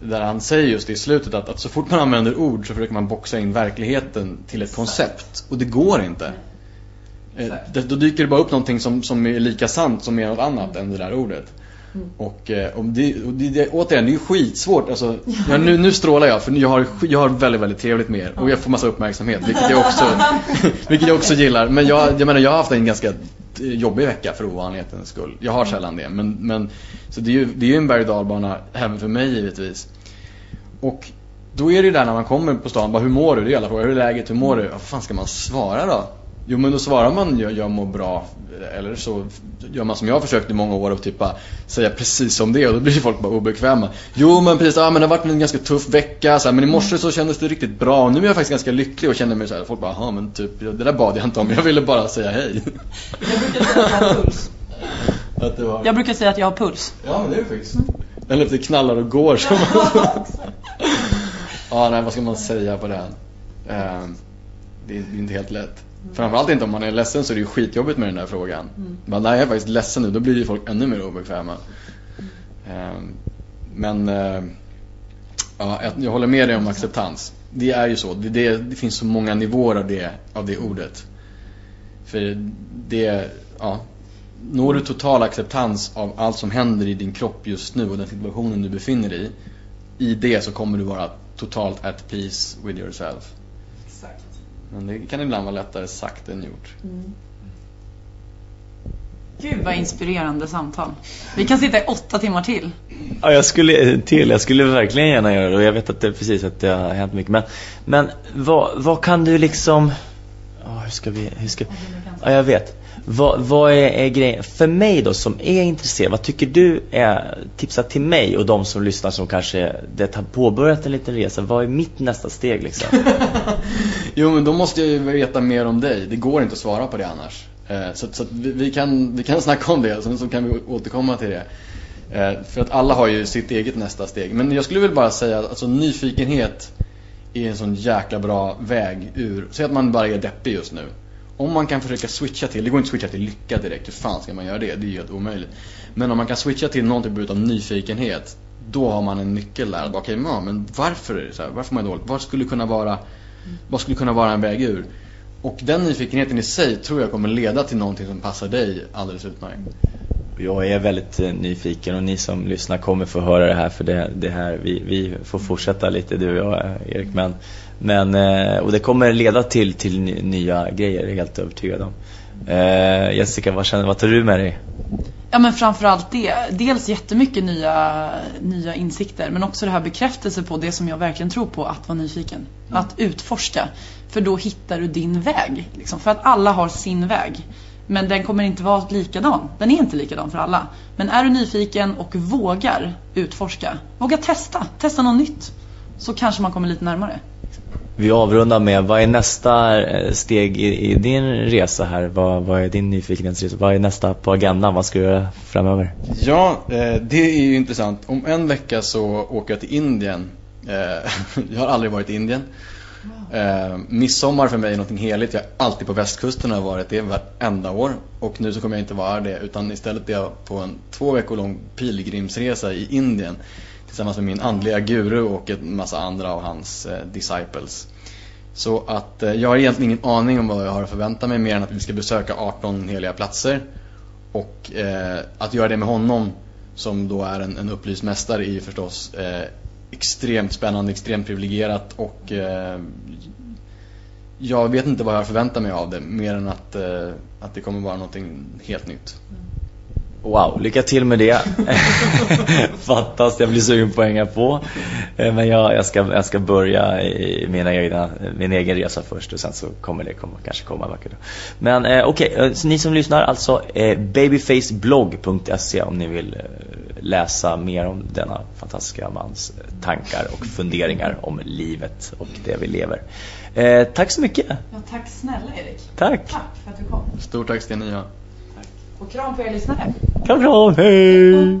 Där han säger just i slutet att, att så fort man använder ord så försöker man boxa in verkligheten till ett koncept. Och det går inte. Eh, då dyker det bara upp någonting som, som är lika sant som är något annat än det där ordet. Mm. Och, eh, och, det, och det, det, återigen, det är ju skitsvårt. Alltså, ja, nu, nu strålar jag för jag har, jag har väldigt, väldigt trevligt med er. Och jag får massa uppmärksamhet, vilket jag också, vilket jag också gillar. Men jag, jag menar, jag har haft en ganska jobbig vecka för ovanlighetens skull. Jag har sällan det. Men, men, så det är ju, det är en berg och dalbana även för mig givetvis. Och då är det ju där när man kommer på stan, bara hur mår du? Det är alla frågar, hur är läget, hur mår du? Vad fan ska man svara då? Jo men då svarar man jag, jag mår bra eller så gör man som jag har försökt i många år och typ bara säga precis som det och då blir folk bara obekväma. Jo men precis, ja, men det har varit en ganska tuff vecka så här, men i morse så kändes det riktigt bra och nu är jag faktiskt ganska lycklig och känner mig så här, folk bara, ja men typ det där bad jag inte om, jag ville bara säga hej. Jag brukar säga att jag har puls. Att det var... Jag brukar säga att jag har puls. Ja men det är det faktiskt. Eller att det knallar och går som Ja nej vad ska man säga på den? Um, det är inte helt lätt. Framförallt inte om man är ledsen så är det ju skitjobbigt med den där frågan. Mm. Men nej, jag är faktiskt ledsen nu, då blir ju folk ännu mer obekväma. Mm. Men uh, ja, jag håller med dig om acceptans. Det är ju så. Det, det, det, finns så många nivåer av det, av det ordet. För det, ja, når du total acceptans av allt som händer i din kropp just nu och den situationen du befinner dig i. I det så kommer du vara totalt at peace with yourself. Men det kan ibland vara lättare sagt än gjort. Mm. Gud vad inspirerande samtal. Vi kan sitta i åtta timmar till. Ja, jag skulle till. Jag skulle verkligen gärna göra det och jag vet att det precis att det har hänt mycket. Men, men vad, vad kan du liksom... Oh, hur ska vi... Hur ska... Ja, jag vet. Vad, vad är, är, grejen? För mig då som är intresserad, vad tycker du är tipsa till mig och de som lyssnar som kanske det har påbörjat en liten resa. Vad är mitt nästa steg liksom? jo men då måste jag ju veta mer om dig. Det går inte att svara på det annars. Eh, så, så vi, vi, kan, vi kan snacka om det, sen så kan vi återkomma till det. Eh, för att alla har ju sitt eget nästa steg. Men jag skulle väl bara säga att alltså, nyfikenhet är en sån jäkla bra väg ur. Säg att man bara är deppig just nu om man kan försöka switcha till, det går inte att switcha till lycka direkt, hur fan ska man göra det? Det är ju helt omöjligt. Men om man kan switcha till någon typ av nyfikenhet, då har man en nyckel där. Okej, okay, ja, men varför är det så här? Varför mår jag dåligt? Vad skulle kunna vara, vad skulle kunna vara en väg ur? Och den nyfikenheten i sig tror jag kommer leda till någonting som passar dig alldeles utmärkt. Jag är väldigt eh, nyfiken och ni som lyssnar kommer få höra det här för det, det här, vi, vi får fortsätta lite du och jag Erik men men, eh, och det kommer leda till, till nya grejer, är helt övertygad om. Eh, Jessica, vad, känner, vad tar du med dig? Ja men framförallt det. Dels jättemycket nya, nya insikter men också det här bekräftelse på det som jag verkligen tror på, att vara nyfiken. Mm. Att utforska. För då hittar du din väg. Liksom. För att alla har sin väg. Men den kommer inte vara likadan. Den är inte likadan för alla. Men är du nyfiken och vågar utforska, våga testa, testa något nytt. Så kanske man kommer lite närmare. Vi avrundar med, vad är nästa eh, steg i, i din resa här? Vad, vad är din nyfikenhetsresa? Vad är nästa på agendan? Vad ska du göra framöver? Ja, eh, det är ju intressant. Om en vecka så åker jag till Indien. Eh, jag har aldrig varit i Indien. Eh, midsommar för mig är någonting heligt. Jag är alltid på västkusten och har varit det varenda år. Och nu så kommer jag inte vara det utan istället är jag på en två veckor lång pilgrimsresa i Indien tillsammans med min andliga guru och en massa andra av hans eh, disciples. Så att eh, jag har egentligen ingen aning om vad jag har att förvänta mig mer än att vi ska besöka 18 heliga platser. Och eh, att göra det med honom som då är en, en upplyst mästare är förstås eh, extremt spännande, extremt privilegierat och eh, jag vet inte vad jag förväntar mig av det mer än att, eh, att det kommer vara någonting helt nytt. Mm. Wow, lycka till med det. Fantastiskt, jag blir sugen på att hänga på. Eh, men jag, jag, ska, jag ska börja i mina egna, min egen resa först och sen så kommer det komma, kanske komma vackert. Men eh, okej, okay, ni som lyssnar alltså eh, babyfaceblogg.se om ni vill eh, läsa mer om denna fantastiska mans tankar och funderingar om livet och det vi lever. Eh, tack så mycket. Ja, tack snälla Erik. Tack. Tack för att du kom. Stort tack Sten-Nia. Och kram på er lyssnare. Kram, kram, hej!